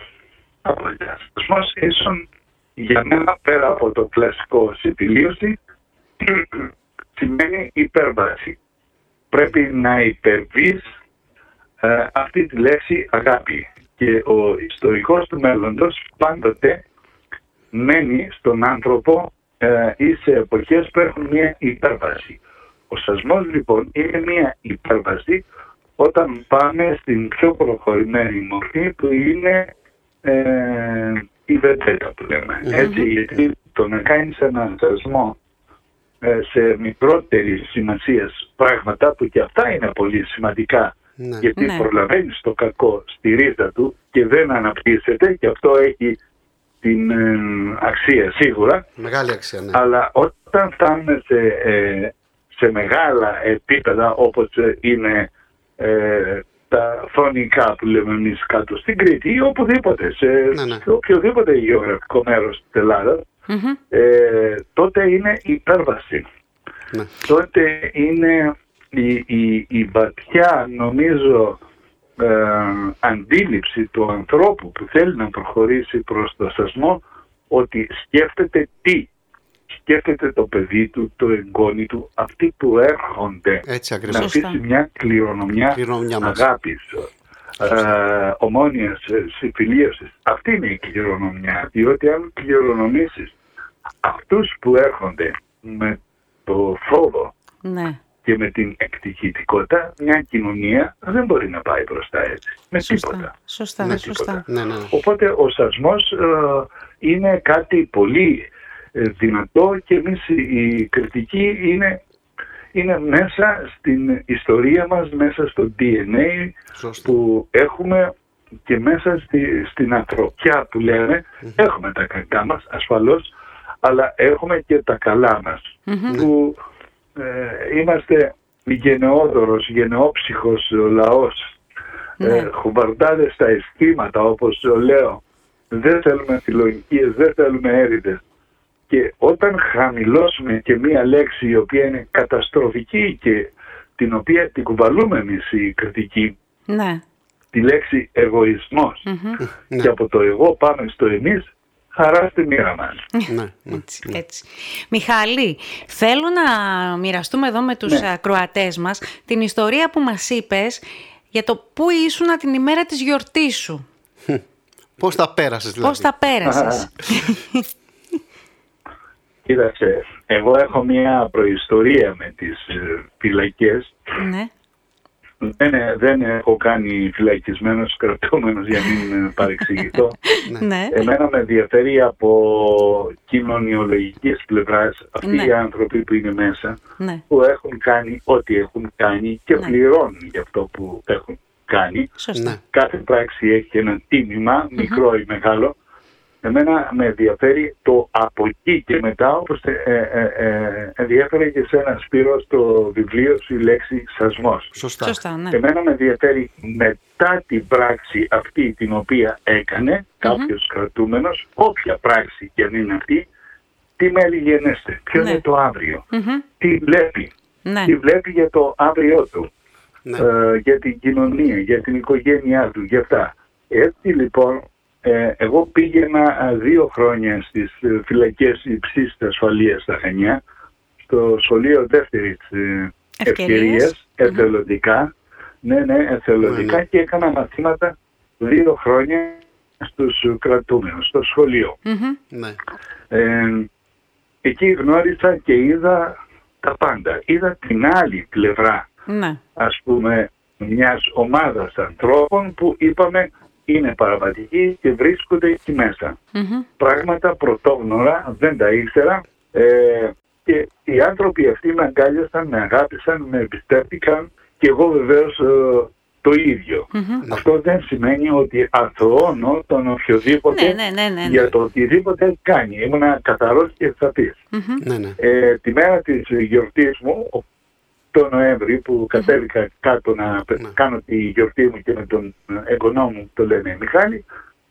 Απόλυτα. Σασμός ίσον για μένα πέρα από το κλασικό συμπηλίωση σημαίνει υπέρβαση. Πρέπει να υπερβείς ε, αυτή τη λέξη αγάπη. Και ο ιστορικός του μέλλοντος πάντοτε μένει στον άνθρωπο ε, ή σε εποχές που έχουν μια υπέρβαση. Ο σασμός λοιπόν είναι μια υπέρβαση όταν πάμε στην πιο προχωρημένη μορφή που είναι ε, η βεντέτα που λέμε. Έτσι, γιατί το να κάνεις έναν σασμό ε, σε μικρότερη σημασία πράγματα που και αυτά είναι πολύ σημαντικά Ναι. γιατί Ναι. προλαβαίνεις το κακό στη ρίζα του και δεν αναπτύσσεται και αυτό έχει την ε, αξία σίγουρα Μεγάλη αξία, ναι. αλλά όταν φτάνουμε σε, ε, σε μεγάλα επίπεδα όπως ε, είναι ε, τα φωνικά που λέμε εμείς κάτω στην Κρήτη ή οπουδήποτε, σε, Ναι, ναι. σε οποιοδήποτε γεωγραφικό μέρος της Ελλάδας, Μμμ. ε, τότε είναι υπέρβαση. Ναι. Τότε είναι η, η, η βαθιά νομίζω ε, αντίληψη του ανθρώπου που θέλει να προχωρήσει προς το σασμό ότι σκέφτεται τι. Σκέφτεται το παιδί του, το εγγόνι του, αυτοί που έρχονται Έτσι να ακριβώς. Σωστά. αφήσει μια κληρονομιά, Κληρονομιά μας. αγάπης, ε, ομόνιας ε, συμφιλίωσης. Αυτή είναι η κληρονομιά, διότι αν κληρονομήσεις αυτούς που έρχονται με το φόβο Ναι. Και με την εκτυχητικότητα, μια κοινωνία δεν μπορεί να πάει μπροστά έτσι. Με Σωστά. τίποτα. Σωστά, Με σωστά. τίποτα. Ναι, ναι, ναι. Οπότε ο σασμός ε, είναι κάτι πολύ ε, δυνατό και εμείς η, η κριτική είναι, είναι μέσα στην ιστορία μας, μέσα στο DNA Σωστό. που έχουμε και μέσα στη, στην ανθρωπιά που λεμε έχουμε τα κακά μας ασφαλώς αλλά έχουμε και τα καλά μας που ε, είμαστε γενναιόδωρος, γενναιόψυχος λαός Ναι. ε, χουμπαρντάδες στα αισθήματα όπως λέω δεν θέλουμε φιλογικίες, δεν θέλουμε έρηδες και όταν χαμηλώσουμε και μία λέξη η οποία είναι καταστροφική και την οποία την κουβαλούμε εμείς η κριτική Ναι. τη λέξη εγωισμός Ναι. και από το εγώ πάμε στο εμείς χαρά στη μοίρα μας. Ναι, ναι. Έτσι, έτσι. Μιχάλη, θέλω να μοιραστούμε εδώ με τους Ναι. ακροατές μας την ιστορία που μας είπες για το πού ήσουν την ημέρα της γιορτής σου. Πώς τα πέρασες δηλαδή; Πώς τα πέρασες. Κοίταξε, εγώ έχω μια προϊστορία με τις ε, φυλακές. ναι. Δεν, ε, δεν έχω κάνει φυλακισμένος κρατούμενος για μην ε, παρεξηγηθώ. ναι. Εμένα με ενδιαφέρει από κοινωνιολογικής πλευράς αυτοί Ναι. οι άνθρωποι που είναι μέσα ναι. που έχουν κάνει ό,τι έχουν κάνει και Ναι. πληρώνουν για αυτό που έχουν κάνει. Σωστά. Ναι. Κάθε πράξη έχει ένα τίμημα, μικρό ή μεγάλο. Εμένα με ενδιαφέρει το από εκεί και μετά, όπως ε, ε, ε, ενδιαφέρει και σε ένα Σπύρος στο βιβλίο σου η λέξη σασμός. Σωστά. Σωστά, ναι. Εμένα με ενδιαφέρει μετά την πράξη αυτή την οποία έκανε κάποιος κρατούμενος, όποια πράξη και αν είναι αυτή, τι μέλη γενέστε, ποιο Ναι. είναι το αύριο, Μμμ. τι βλέπει, Ναι. τι βλέπει για το αύριό του, Ναι. ε, για την κοινωνία, για την οικογένειά του, για αυτά. Έτσι λοιπόν, ε, εγώ πήγαινα ε, δύο χρόνια στις ε, φυλακές υψής της ασφαλείας στα Χανιά, στο σχολείο δεύτερης ε, Ευκαιρίας. ευκαιρίας, εθελοντικά, ναι, ναι, εθελοντικά Ναι, ναι. και έκανα μαθήματα δύο χρόνια στους κρατούμενους, στο σχολείο. Μμμ. Ναι. Ε, εκεί γνώρισα και είδα τα πάντα. Είδα την άλλη πλευρά Ναι. ας πούμε μιας ομάδας ανθρώπων που είπαμε είναι παραβατικοί και βρίσκονται εκεί μέσα. Μμμ. Πράγματα πρωτόγνωρα, δεν τα ήξερα ε, και οι άνθρωποι αυτοί με αγκάλιασαν, με αγάπησαν, με εμπιστεύτηκαν και εγώ βεβαίως ε, το ίδιο. Αυτό δεν σημαίνει ότι αθωώνω τον οποιοδήποτε Ναι, ναι, ναι, ναι, ναι. για το οτιδήποτε έχει κάνει. Ήμουνα καθαρός και σαφής. Ναι, ναι. Ε, τη μέρα της γιορτής μου, το Νοέμβρη που κατέβηκα κάτω να πε- Ναι. κάνω τη γιορτή μου και με τον εγγονό μου, το λένε Μιχάλη,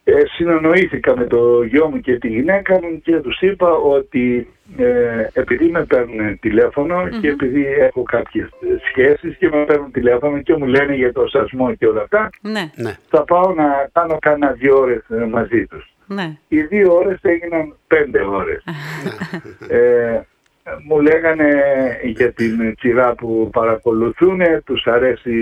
ε, συνεννοήθηκα με το γιο μου και τη γυναίκα μου και τους είπα ότι ε, επειδή με παίρνουν τηλέφωνο και επειδή έχω κάποιες σχέσεις και με παίρνουν τηλέφωνο και μου λένε για το σασμό και όλα αυτά, Ναι, ναι. θα πάω να κάνω κάνα δύο ώρες ε, μαζί τους. ναι. Οι δύο ώρες έγιναν πέντε ώρες. ε, μου λέγανε για την σειρά που παρακολουθούν, τους αρέσει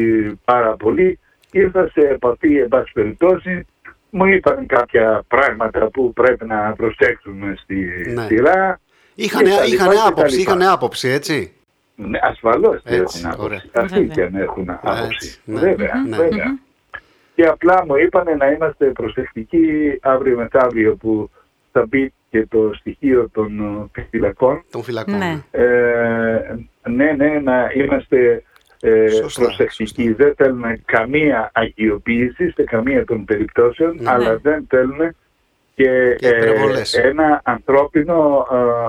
πάρα πολύ. Ήρθα σε επαφή, εν πάση περιπτώσει, μου είπαν κάποια πράγματα που πρέπει να προσέξουμε στη Ναι. σειρά. Είχαν, και τα είχαν λοιπά και τα άποψη, λοιπά. είχαν άποψη, έτσι; Ναι, ασφαλώς Έτσι, έχουν άποψη. ωραία. Αυτοί Βέβαια. και αν έχουν άποψη. Έτσι, ναι. Βέβαια, Ναι. βέβαια. Και απλά μου είπαν να είμαστε προσεκτικοί αύριο μεθαύριο που θα μπει και το στοιχείο των ε, φυλακών. Των φυλακών. Ναι. ναι. Ε, ναι, ναι, να είμαστε ε, Σωστά, προσεκτικοί. σωστά. Δεν θέλουμε καμία αγιοποίηση σε καμία των περιπτώσεων, Ναι. αλλά δεν θέλουμε και, Και υπερβολές. ένα ανθρώπινο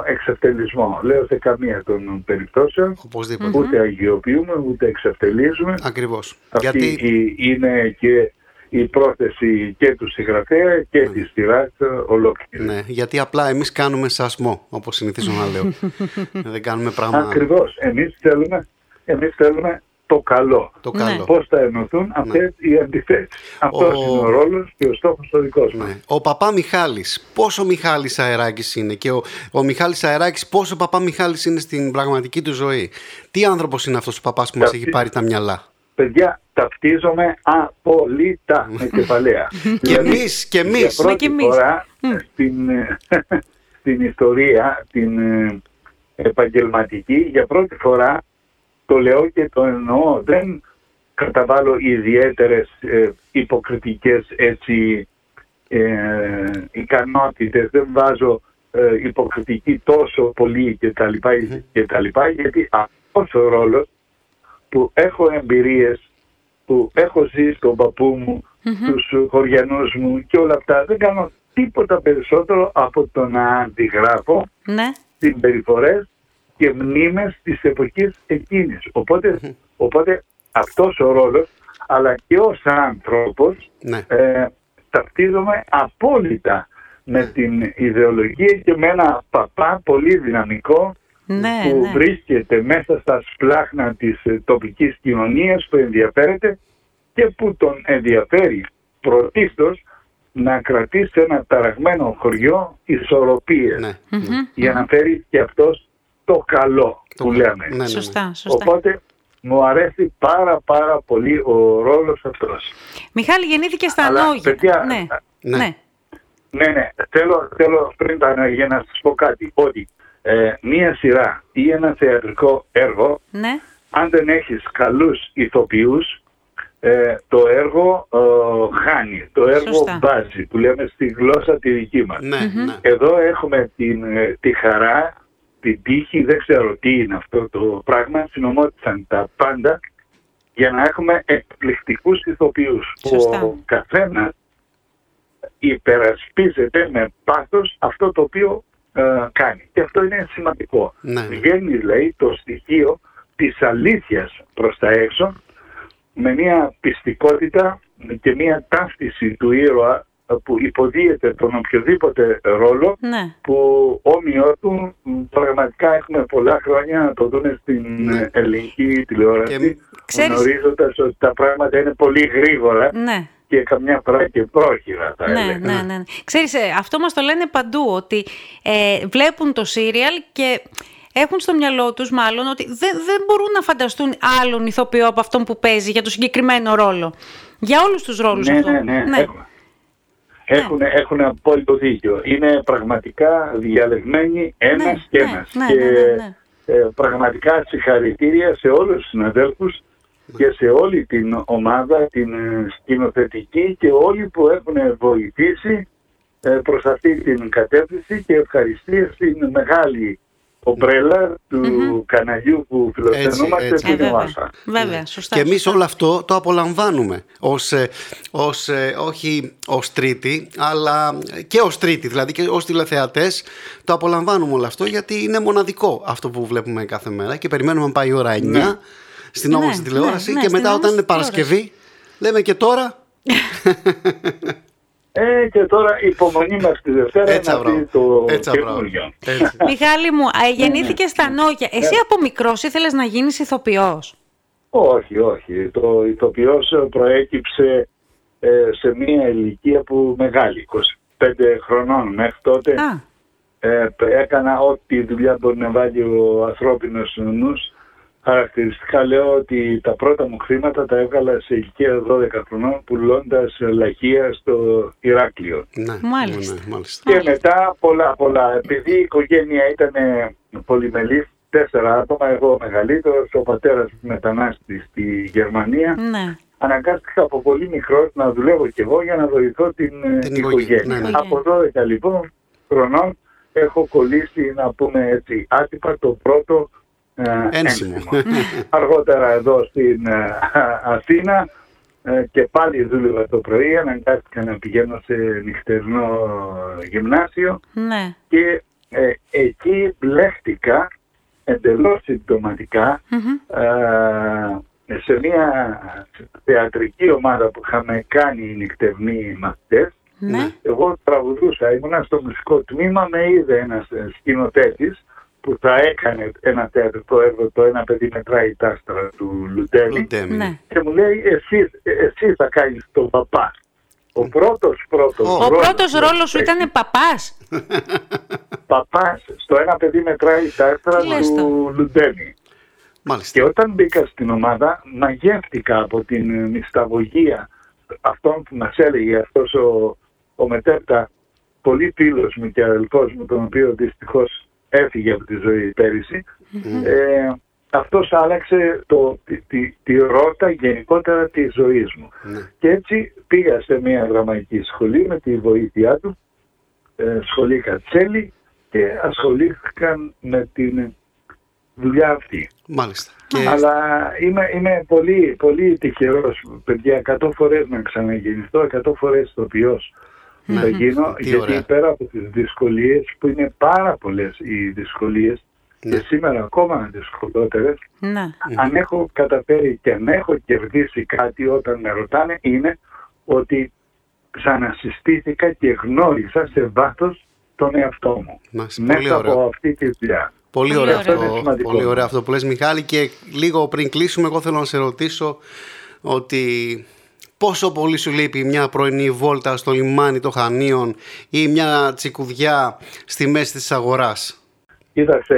ε, εξευτελισμό. Λέω σε καμία των περιπτώσεων. Οπωσδήποτε. Ούτε αγιοποιούμε, ούτε εξευτελίζουμε. Ακριβώς. Αυτή Γιατί η- είναι και η πρόθεση και του συγγραφέα και της σειράς ε, ολόκληρη. Ναι, γιατί απλά εμείς κάνουμε σασμό, όπως συνηθίζω να λέω. Δεν κάνουμε πράγμα Ακριβώς. Εμείς θέλουμε, εμείς θέλουμε το καλό. το Ναι. καλό. Πώς θα ενωθούν αυτές οι αντιθέσεις. Αυτός Ο- είναι ο ρόλος και ο στόχος ο δικός μας. Ναι. Ο παπά Μιχάλης, πόσο Μιχάλης Αεράκης είναι και ο, ο Μιχάλης Αεράκης πόσο παπά Μιχάλης είναι στην πραγματική του ζωή. Τι άνθρωπος είναι αυτός ο παπάς που μας Αυτή- έχει πάρει τα μυαλά; Παιδιά, ταυτίζομαι απόλυτα με κεφαλαία. Και εμείς, και Για εμείς. Μα πρώτη και εμείς. φορά στην, ε, στην ιστορία, την ε, επαγγελματική, για πρώτη φορά το λέω και το εννοώ. Δεν καταβάλω ιδιαίτερες ε, υποκριτικές έτσι ε, ικανότητες, δεν βάζω ε, υποκριτική τόσο πολύ και τα λοιπά, και τα λοιπά γιατί αυτός ο ρόλος που έχω εμπειρίες που έχω ζήσει στον παππού μου, τους χωριανούς μου και όλα αυτά δεν κάνω τίποτα περισσότερο από το να αντιγράφω Ναι, συμπεριφορές και μνήμες της εποχής εκείνης. Οπότε, οπότε αυτός ο ρόλος, αλλά και ως άνθρωπος, Ναι. ε, ταυτίζομαι απόλυτα με την ιδεολογία και με ένα παπά πολύ δυναμικό ναι, που ναι. βρίσκεται μέσα στα σπλάχνα της ε, τοπικής κοινωνίας που ενδιαφέρεται και που τον ενδιαφέρει πρωτίστως να κρατήσει σε ένα ταραγμένο χωριό ισορροπίες Ναι. για να φέρει και αυτός το καλό Το που καλό. λέμε. Ναι, ναι, ναι. Σωστά, σωστά. Οπότε μου αρέσει πάρα πάρα πολύ ο ρόλος αυτός. Μιχάλη γεννήθηκε στα Αλλά, Νόγια. παιδιά, ναι. ναι. ναι. Ναι, ναι, θέλω, θέλω πριν τα για να σας πω κάτι, ότι ε, μία σειρά ή ένα θεατρικό έργο ναι. αν δεν έχεις καλούς ηθοποιούς, ε, το έργο ε, χάνει, το έργο Σωστά. μπάζει, που λέμε στη γλώσσα τη δική μας. Ναι, ναι. Εδώ έχουμε την, ε, τη χαρά, την τύχη, δεν ξέρω τι είναι αυτό το πράγμα, συνομώτησαν τα πάντα για να έχουμε εκπληκτικούς ηθοποιούς. Σωστά. Ο καθένας υπερασπίζεται με πάθος αυτό το οποίο ε, κάνει. Και αυτό είναι σημαντικό. Ναι, ναι. Βγαίνει, λέει, το στοιχείο της αλήθειας προς τα έξω με μια πιστικότητα και μια ταύτιση του ήρωα ε, που υποδίεται τον οποιοδήποτε ρόλο ναι. που όμοιο του μ, πραγματικά έχουμε πολλά χρόνια να το δούμε στην Ναι. ε, ελληνική τηλεόραση Και- Ξέρεις- γνωρίζοντας ότι τα πράγματα είναι πολύ γρήγορα ναι. Και καμιά φορά και πρόχειρα θα Ναι, έλεγα. ναι, ναι. ναι. Ξέρεις, ε, αυτό μας το λένε παντού, ότι ε, βλέπουν το σύριαλ και έχουν στο μυαλό τους μάλλον ότι δεν, δεν μπορούν να φανταστούν άλλον ηθοποιό από αυτόν που παίζει για το συγκεκριμένο ρόλο. Για όλους τους ρόλους Ναι, αυτό. ναι, ναι. Έχουν, έχουν, έχουν απόλυτο δίκιο. Είναι πραγματικά διαλεγμένοι ένας Ναι, και ναι, ένας. ναι, και ναι, ναι, ναι. ε, πραγματικά συγχαρητήρια σε όλους τους συναδέλφους και σε όλη την ομάδα, την ε, σκηνοθετική και όλοι που έχουν βοηθήσει ε, προς αυτή την κατεύθυνση και ευχαριστίες στην μεγάλη ομπρέλα του καναλιού που φιλοξενούμαστε Έτσι, έτσι. που Ε, είναι ο βέβαια. Άσπα. Βέβαια, σωστά. Και εμείς σωστά. όλο αυτό το απολαμβάνουμε ως, ε, ως, ε, όχι ως τρίτη, αλλά και ως τρίτη, δηλαδή και ως τηλεθεατές το απολαμβάνουμε όλο αυτό γιατί είναι μοναδικό αυτό που βλέπουμε κάθε μέρα και περιμένουμε να πάει η ώρα 9 στην Ναι, όμορφη ναι, τηλεόραση ναι, και στην μετά όταν όμορφη είναι Παρασκευή λέμε και τώρα Ε, και τώρα υπομονή μας τη Δευτέρα Έτσι, να μπράβο. δει το Έτσι, μπράβο. καινούριο. Έτσι. Μιχάλη μου, α, γεννήθηκε στα Νόκια. Εσύ από μικρός ήθελες να γίνεις ηθοποιός; Όχι, όχι. Το ηθοποιός προέκυψε ε, σε μια ηλικία που μεγάλη, 25 χρονών μέχρι τότε. Α, Ε, έκανα ό,τι δουλειά μπορεί να βάλει ο ανθρώπινος νους. Χαρακτηριστικά λέω ότι τα πρώτα μου χρήματα τα έβγαλα σε ηλικία 12 χρονών πουλώντας λαχεία στο Ηράκλειο. Μάλιστα. Ναι, ναι, ναι, μάλιστα. Και μετά πολλά πολλά. Επειδή η οικογένεια ήταν πολυμελής, τέσσερα άτομα, εγώ μεγαλύτερος, ο πατέρας μετανάστη στη Γερμανία, ναι. αναγκάστηκα από πολύ μικρός να δουλεύω κι εγώ για να βοηθώ την, ε, Την οικογένεια. οικογένεια, ναι, ναι. Από 12 λοιπόν χρονών έχω κολλήσει να πούμε έτσι άτυπα το πρώτο ε, Ένσημο. ένσημο. Αργότερα εδώ στην ε, Αθήνα ε, και πάλι δούλευα το πρωί, αναγκάστηκα να πηγαίνω σε νυχτερινό γυμνάσιο Ναι. και ε, εκεί μπλέχτηκα εντελώς συμπτωματικά Μμμ. ε, σε μια θεατρική ομάδα που είχαμε κάνει οι νυχτερινοί μαθητές. Ναι. Εγώ τραγουδούσα, ήμουνα στο μουσικό τμήμα, με είδε ένας ε, σκηνοθέτης που θα έκανε ένα θεατρικό έργο, το ένα παιδί μετράει τα άστρα του Λουτέλη Λουτέμι. Ναι. και μου λέει εσύ, εσύ θα κάνεις τον παπά. Ο πρώτος πρώτος Ο Ο ρόλος πρώτος που ρόλος σου έπαιξε, ήταν παπάς. παπάς στο ένα παιδί μετράει τα άστρα Τι λες του Λουτέλη. Μάλιστα. Και όταν μπήκα στην ομάδα, μαγεύτηκα από την ε, μυσταγωγία αυτών που μας έλεγε αυτός ο, ο μετέπτα πολύ φίλος μου και αδελφός μου, τον οποίο δυστυχώς έφυγε από τη ζωή πέρυσι. Ε, αυτός άλλαξε το, τη, τη, τη ρότα γενικότερα της ζωής μου. Ναι. Και έτσι πήγα σε μια δραματική σχολή με τη βοήθειά του, ε, σχολή Κατσέλη και ασχολήθηκαν με την δουλειά αυτή. Μάλιστα. Ναι. Και Αλλά είμαι, είμαι πολύ, πολύ τυχερός, παιδιά, 100 φορές να ξαναγεννηθώ, 100 φορές ηθοποιός θα γίνω, Τι γιατί ωραία. πέρα από τις δυσκολίες, που είναι πάρα πολλές οι δυσκολίες, Ναι. και σήμερα ακόμα δυσκολότερες, Ναι. αν έχω καταφέρει και αν έχω κερδίσει κάτι όταν με ρωτάνε, είναι ότι ξανασυστήθηκα και γνώρισα σε βάθος τον εαυτό μου. Μάλιστα, πολύ Μέσα ωραίο. από αυτή τη δουλειά. Πολύ Πολύ ωραίο, ωραίο. αυτό, Είναι σημαντικό. πολύ ωραίο αυτό που λες Μιχάλη και λίγο πριν κλείσουμε εγώ θέλω να σε ρωτήσω ότι πόσο πολύ σου λείπει μια πρωινή βόλτα στο λιμάνι των Χανίων ή μια τσικουδιά στη μέση της αγοράς; Κοίταξε,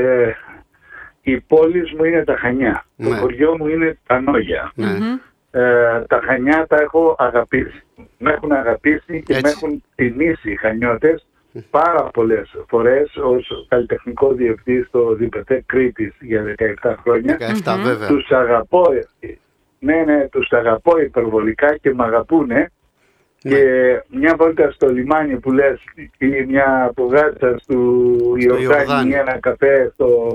η πόλη μου είναι τα Χανιά. Ναι. Το χωριό μου είναι τα Νόγια. Ναι. Ε, τα Χανιά τα έχω αγαπήσει. Με έχουν αγαπήσει και με Έτσι. έχουν τιμήσει οι Χανιώτες πάρα πολλές φορές ως καλλιτεχνικό διευθυντή στο ΔΠΤ Κρήτης για 17 χρόνια. 17 βέβαια. Τους αγαπώ, ε, ναι, ναι, τους αγαπώ υπερβολικά και με αγαπούνε. Ναι. Και μια βόλτα στο λιμάνι που λες ή μια πουγάτσα του Ιορδάνη Ιορδάνη. ή ένα καφέ στο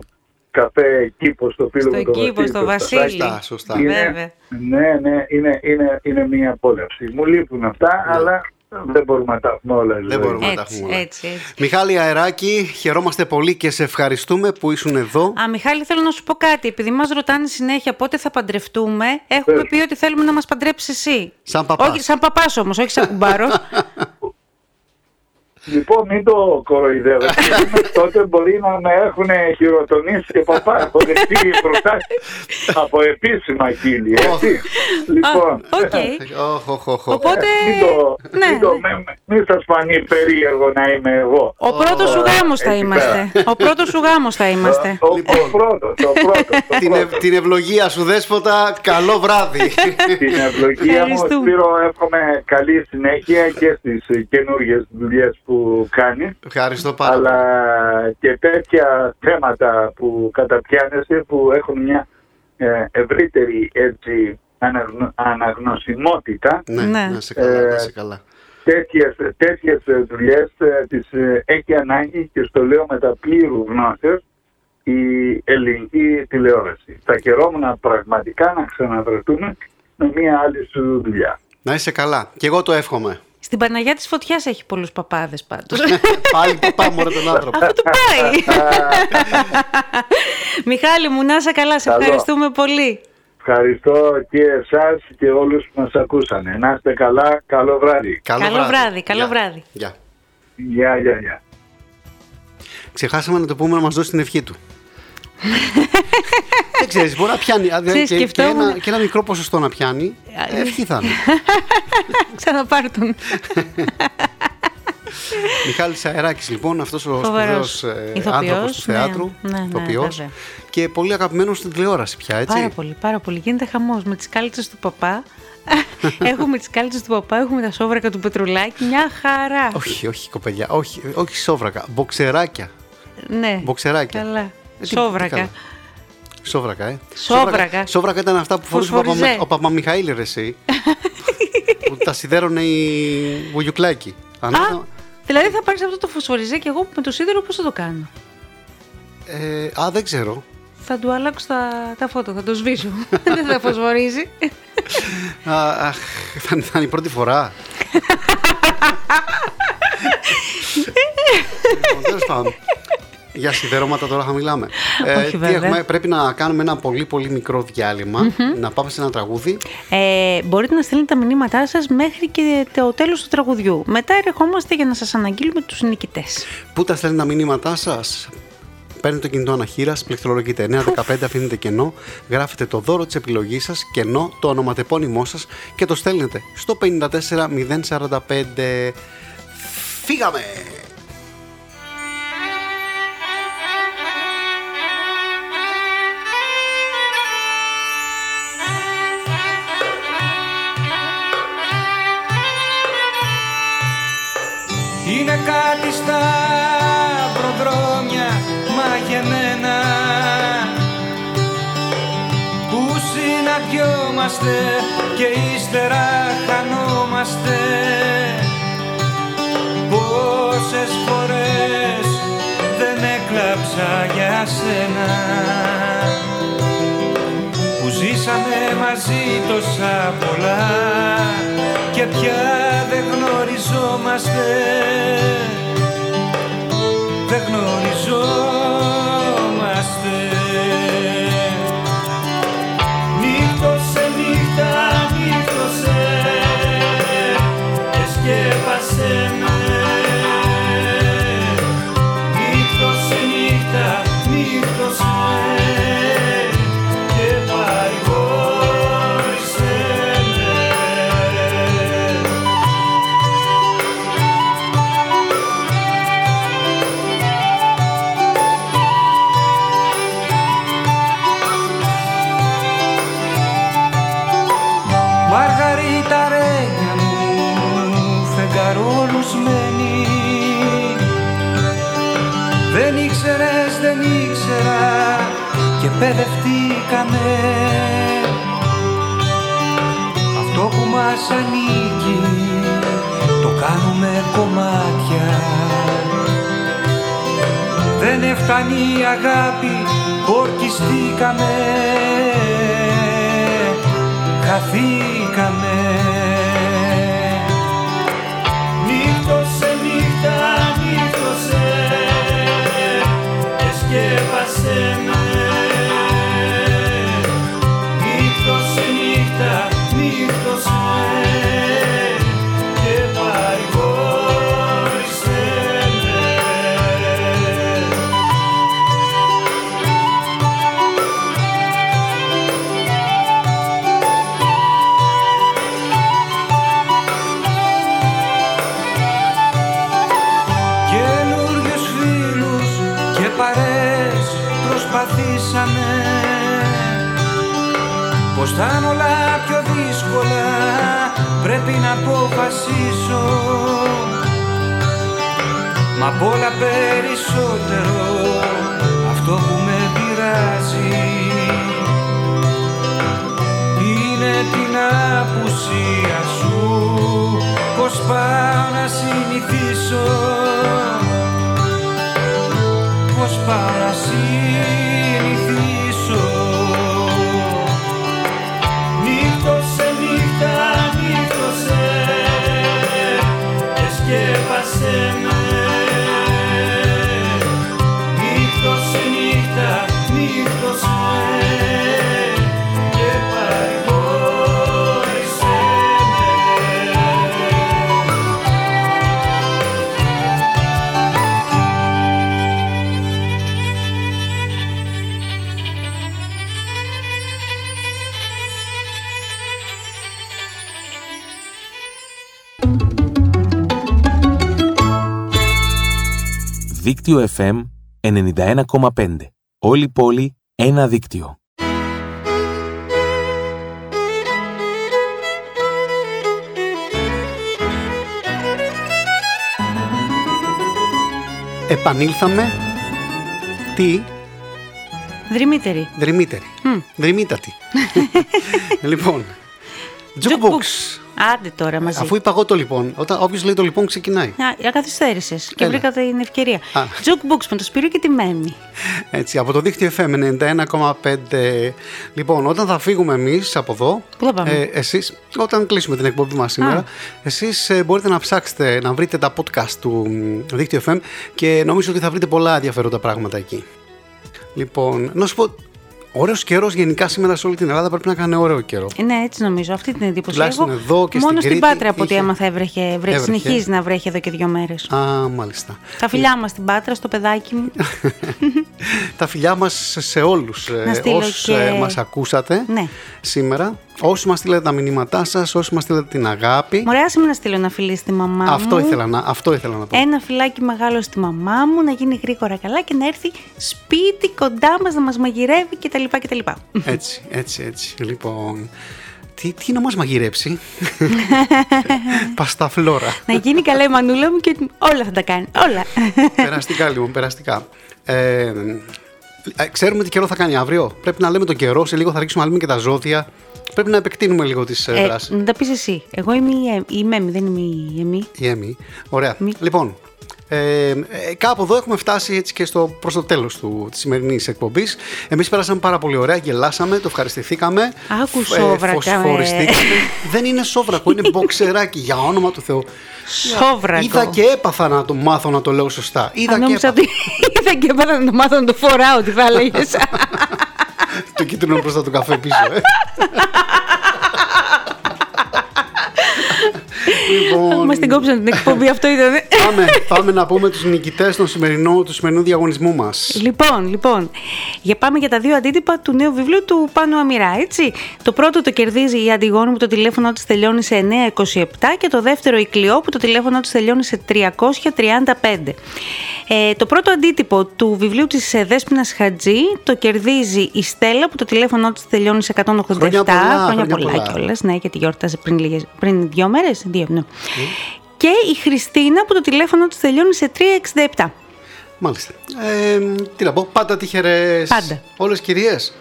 καφέ κήπο στο φίλο Στο μου το κήπο, στο Βασίλη. Σωστά, σωστά. Είναι- Βέβαια. Ναι, ναι, είναι, είναι, είναι μια απόλαυση. Μου λείπουν αυτά, αλλά δεν μπορούμε να τα έχουμε όλα. Ναι. Δεν δηλαδή. μπορούμε να τα Έτσι, έχουμε όλα. έτσι, έτσι. Μιχάλη Αεράκη, χαιρόμαστε πολύ και σε ευχαριστούμε που ήσουν εδώ. Α, Μιχάλη, θέλω να σου πω κάτι. Επειδή μας ρωτάνε συνέχεια πότε θα παντρευτούμε, έχουμε Πες. πει ότι θέλουμε να μας παντρέψεις εσύ. Σαν παπάς. Όχι, σαν παπάς όμως, όχι σαν κουμπάρο. Λοιπόν, μην το κοροϊδεύετε. γιατί τότε μπορεί να με έχουν χειροτονήσει και παπά. Έχω δεχτεί προτάσεις από επίσημα χείλη. Έτσι. λοιπόν, Α, οκ. Οχ, οχ, οχ, οχ. Οπότε. μην, το, ναι, μην, το, ναι. με- μην σας φανεί περίεργο να είμαι εγώ. Ο πρώτος σου Ω, γάμος θα εκεί είμαστε. Ο πρώτος σου γάμος θα είμαστε. Ο, ο, ο πρώτος, ο πρώτος. ο Την, ευ- την ευλογία σου δέσποτα, καλό βράδυ. την ευλογία μου. Ευχαριστούμε. Σπύρο, εύχομαι καλή συνέχεια και στις καινούργιες δουλειές που κάνεις. Ευχαριστώ πάρα αλλά πολύ. και τέτοια θέματα που καταπιάνεσαι που έχουν μια ε, ευρύτερη έτσι, αναγνω- αναγνωσιμότητα Ναι, Ναι. να σε καλά, Ε, να σε καλά. τέτοιες, τέτοιες ε, δουλειές ε, τις ε, έχει ανάγκη και στο λέω με τα πλήρους γνώσεως η ελληνική τηλεόραση. Θα χαιρόμουν πραγματικά να ξαναβρεθούμε με μια άλλη σου δουλειά. Να είσαι καλά. Και εγώ το εύχομαι. Στην Παναγιά της Φωτιάς έχει πολλούς παπάδες πάντως. Πάλι παπά μου τον άνθρωπο. Αυτό του πάει. Μιχάλη μου, να είσαι καλά. Σε Καλό. ευχαριστούμε πολύ. Ευχαριστώ και εσάς και όλους που μας ακούσανε. Να είστε καλά, καλό βράδυ. Καλό βράδυ, καλό Γεια. βράδυ. Γεια. Γεια, γεια, γεια. Ξεχάσαμε να το πούμε να μας δώσει την ευχή του. Δεν ξέρεις, μπορεί να πιάνει. α, Ξέρεις, και, και, σκεφτόμουν- ένα, και ένα μικρό ποσοστό να πιάνει. ναι. Ευχή θα είναι. Ξαναπάρ τον. Μιχάλης Αεράκης λοιπόν, αυτός ο Φοβερός σπουδαίος ε, ηθοποιός, άνθρωπος του ναι, θεάτρου, ναι, ναι, ηθοποιός, βέβαια. και πολύ αγαπημένος στην τηλεόραση πια, έτσι. Πάρα πολύ, πάρα πολύ. Γίνεται χαμός με τις κάλτσες του παπά. έχουμε τις κάλτσες του παπά, έχουμε τα σόβρακα του Πετρουλάκη. Μια χαρά. Όχι, όχι κοπελιά, όχι, όχι σόβρακα, μποξεράκια. Ναι. Μποξεράκια. Καλά. Ε, τι- τι Σόβρακα. καλά. Σόβρακα, ε. Σόβρακα. Σόβρακα ήταν αυτά που φορούσε ο, Φωσφοριζέ. Παπα, ο Παπαμιχαήλ, ρε εσύ. που τα σιδέρωνε η Βουγιουκλάκη. Αν Α, ήταν- δηλαδή θα πάρεις αυτό το φωσφοριζέ και εγώ με το σίδερο πώς θα το κάνω; ε, α, δεν ξέρω. Θα του αλλάξω τα, τα φώτα, θα το σβήσω. Δεν θα φωσφορίζει. Α, αχ, θα, είναι- θα είναι η πρώτη φορά. Λοιπόν, τέλος πάντων. Για σιδερώματα τώρα θα μιλάμε. Όχι, τι βέβαια. έχουμε, πρέπει να κάνουμε ένα πολύ πολύ μικρό διάλειμμα, να πάμε σε ένα τραγούδι. Ε, μπορείτε να στείλετε τα μηνύματά σας μέχρι και το τέλος του τραγουδιού. Μετά ερχόμαστε για να σας αναγγείλουμε τους νικητές. Πού τα στέλνετε τα μηνύματά σας, Παίρνετε το κινητό αναχείρας, πληκτρολογείτε 915, αφήνετε κενό, γράφετε το δώρο της επιλογής σας, κενό, το ονοματεπώνυμό σας και το στέλνετε στο 54045. Φύγαμε! Είναι κάτι στα προδρόμια μαγεμένα. Που συναντιόμαστε και ύστερα χανόμαστε. Πόσες φορές δεν έκλαψα για σένα. Που ζήσαμε μαζί τόσα πολλά και πια δεν γνωριζόμαστε. δεν γνωριζόμαστε Νύχτωσε νύχτα, νύχτωσε και σκέπασε με δεν ήξερα και παιδευτήκαμε. Αυτό που μας ανήκει το κάνουμε κομμάτια. Δεν έφτανει η αγάπη, ορκιστήκαμε. Χαθήκαμε και σκέπασε με Νύχτωσε νύχτα, νύχτωσε Πως θα είναι όλα πιο δύσκολα. Πρέπει να αποφασίσω. Μα απ' όλα περισσότερο αυτό που με πειράζει. Είναι την απουσία σου. Πως πάω να συνηθίσω. Πως πάω να συνηθίσω in Δίκτυο FM 91,5. Όλη πόλη, ένα δίκτυο. Επανήλθαμε. Τι, Δρυμύτερη. δρυμύτερη. Μμ. Δρυμύτατη. λοιπόν, jukebox. Jukebox. Άντε τώρα μαζί. Αφού είπα εγώ το λοιπόν, όταν όποιος λέει το λοιπόν ξεκινάει. Α, καθυστέρησες και Έλα. βρήκα την ευκαιρία. Α. Jukebox με το Σπύρο και τη Μένη. Έτσι, από το δίκτυο FM 91,5. Λοιπόν, όταν θα φύγουμε εμείς από εδώ, Πού θα πάμε; ε, εσείς, όταν κλείσουμε την εκπομπή μας σήμερα, Α. εσείς μπορείτε να ψάξετε να βρείτε τα podcast του μ, δίκτυο FM και νομίζω ότι θα βρείτε πολλά ενδιαφέροντα πράγματα εκεί. Λοιπόν, να σου πω, ωραίος καιρός γενικά σήμερα σε όλη την Ελλάδα πρέπει να κάνει ωραίο καιρό. Ε, Ναι, έτσι νομίζω. Αυτή την εντύπωση Τουλάχιστον έχω. εδώ και Μόνο στην στην Κρήτη Πάτρα από ό,τι είχε- έμαθα έβρεχε, βρε- Έβρεχε. συνεχίζει να βρέχει εδώ και δύο μέρες. Α, μάλιστα. Τα φιλιά μας στην Πάτρα, στο παιδάκι μου. Τα φιλιά μας σε όλους Να ε, στείλω όσους και- ε, μας ακούσατε Ναι. σήμερα. Όσοι μας στείλετε τα μηνύματά σας, όσοι μας στείλετε την αγάπη. Μωρέ, άσε με να στείλω ένα φιλί στη μαμά Αυτό μου. ήθελα, να, αυτό ήθελα να πω. Ένα φυλάκι μεγάλο στη μαμά μου, να γίνει γρήγορα καλά και να έρθει σπίτι κοντά μας να μας μαγειρεύει κτλ. κτλ. Έτσι, έτσι, έτσι. Λοιπόν, τι, τι να μας μαγειρέψει; Πασταφλόρα. να γίνει καλά η μανούλα μου και όλα θα τα κάνει. Όλα. περαστικά λοιπόν, περαστικά. Ε, ε, ξέρουμε τι καιρό θα κάνει αύριο. Πρέπει να λέμε τον καιρό. Σε λίγο θα ρίξουμε να λέμε και τα ζώδια. Πρέπει να επεκτείνουμε λίγο τις ε, Ε, δράσεις. να τα πεις εσύ. Εγώ είμαι η, Εμ- η Μέμη, δεν είμαι η Εμή. Η Έμι. Ωραία. Μη. Λοιπόν, ε, ε, κάπου εδώ έχουμε φτάσει έτσι και στο, προς το τέλος του, της σημερινής εκπομπής. Εμείς πέρασαμε πάρα πολύ ωραία, γελάσαμε, το ευχαριστηθήκαμε. Άκου φ- ε, σόβρακα, φωσφοριστήκαμε. Δεν είναι σόβρακο, είναι μποξεράκι, για όνομα του Θεού. Σόβρακο. Είδα και έπαθα να το μάθω να το λέω σωστά. Είδα Αν και νόμιζα έπαθα. ότι είδα και έπαθα να το μάθω να το φοράω, τι θα έλεγες. το κίτρινο μπροστά του καφέ πίσω, ε. λοιπόν, Μας την κόψαν την εκπομπή, αυτό ήταν. πάμε, πάμε να πούμε τους νικητές των σημερινού, του σημερινού διαγωνισμού μας. Λοιπόν, λοιπόν, για πάμε για τα δύο αντίτυπα του νέου βιβλίου του Πάνου Αμυρά, έτσι. Το πρώτο το κερδίζει η Αντιγόνη που το τηλέφωνο της τελειώνει σε 927 και το δεύτερο η Κλειό που το τηλέφωνο της τελειώνει σε 335. Ε, το πρώτο αντίτυπο του βιβλίου της ε, Δέσποινας Χατζή το κερδίζει η Στέλλα που το τηλέφωνο της τελειώνει σε 187. Χρόνια πολλά, χρόνια πολλά, πολλά. κιόλας, ναι, γιατί γιόρταζε πριν, λίγες, πριν δύο μέρες, δύο, ναι. Και η Χριστίνα που το τηλέφωνο της τελειώνει σε 367. Μάλιστα. Ε, τι να πω, πάντα τυχερές. Πάντα. Όλες κυρίες.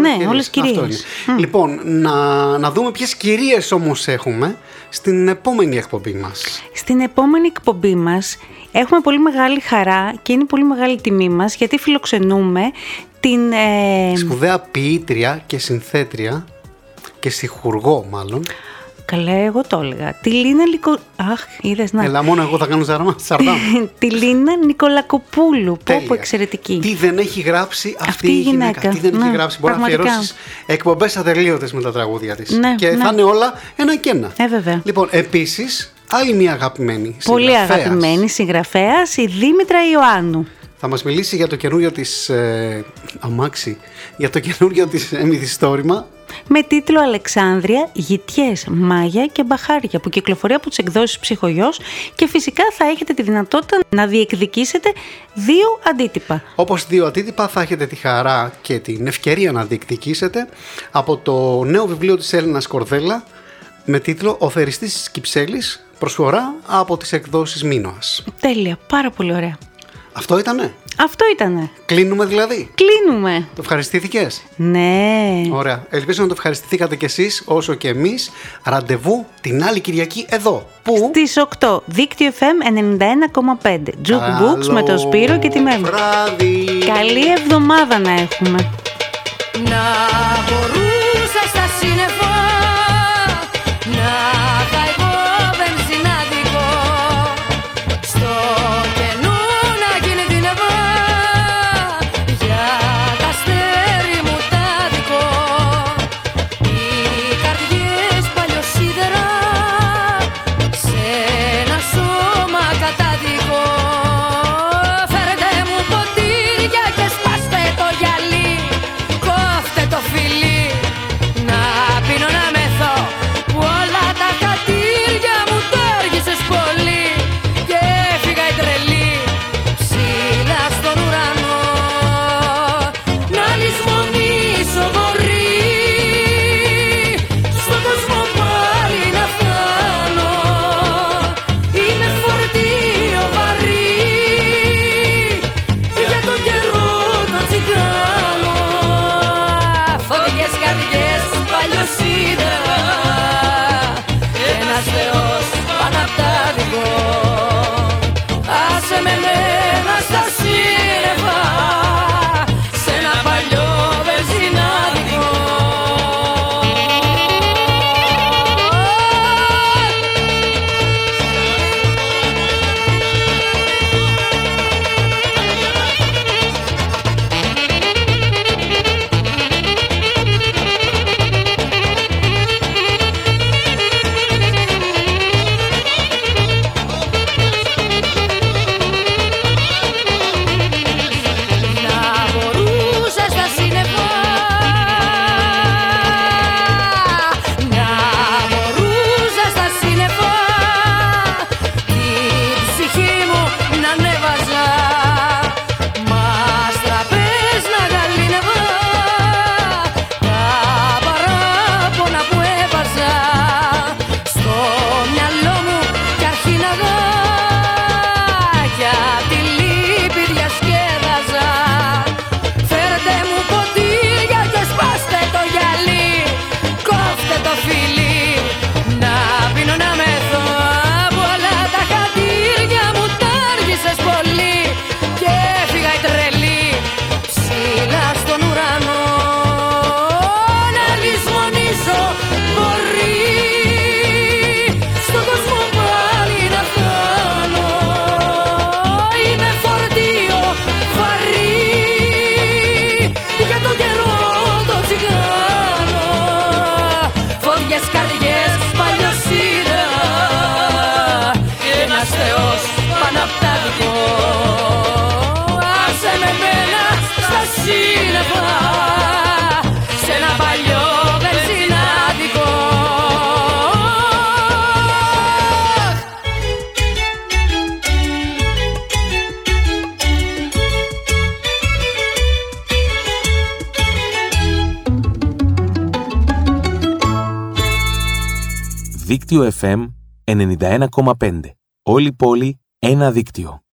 Ναι, όλες κυρίες. Λοιπόν, να, να δούμε ποιες κυρίες όμως έχουμε στην επόμενη εκπομπή μας. Στην επόμενη εκπομπή μας έχουμε πολύ μεγάλη χαρά και είναι πολύ μεγάλη τιμή μας γιατί φιλοξενούμε την... ε, Σπουδαία ποιήτρια και συνθέτρια και στιχουργό μάλλον. Καλέ, εγώ το έλεγα. Τη Λίνα Λικο... Αχ, είδες να... Ελά, μόνο εγώ θα κάνω ζαρμά. Σαρδάμ. τη Λίνα Νικολακοπούλου. Πω Τέλεια. πω εξαιρετική. Τι δεν έχει γράψει αυτή, Αυτή η η γυναίκα. γυναίκα. Τι δεν έχει Ναι, γράψει. Μπορεί να πραγματικά. αφιερώσεις εκπομπές ατελείωτες με τα τραγούδια της. Ναι, και ναι. θα είναι όλα ένα και ένα. Ε, βέβαια. Λοιπόν, επίσης, άλλη μια αγαπημένη. Πολύ συγγραφέας. αγαπημένη συγγραφέας, η Δήμητρα Ιωάννου. Θα μας μιλήσει για το καινούριο της ε, αμάξι, για το καινούριο της ε, μυθιστόρημα. με τίτλο Αλεξάνδρεια, Γητιές, Μάγια και Μπαχάρια που κυκλοφορεί από τις εκδόσεις Ψυχογιός και φυσικά θα έχετε τη δυνατότητα να διεκδικήσετε δύο αντίτυπα. Όπως δύο αντίτυπα θα έχετε τη χαρά και την ευκαιρία να διεκδικήσετε από το νέο βιβλίο της Έλληνας Κορδέλα με τίτλο «Ο θεριστής της Κυψέλης» προσφορά από τις εκδόσεις Μίνωας. Τέλεια, πάρα πολύ ωραία. Αυτό ήτανε; Αυτό ήτανε. Κλείνουμε δηλαδή; Κλείνουμε. Το ευχαριστήθηκες; Ναι. Ωραία. Ελπίζω να το ευχαριστηθήκατε κι εσείς όσο και εμείς. Ραντεβού την άλλη Κυριακή εδώ. Πού; Στις 8, δίκτυο FM 91,5. Jukebooks με το Σπύρο και τη Μέμη. Βράδυ. Καλή εβδομάδα να έχουμε. Να μπορούσα πόλη ένα δίκτυο.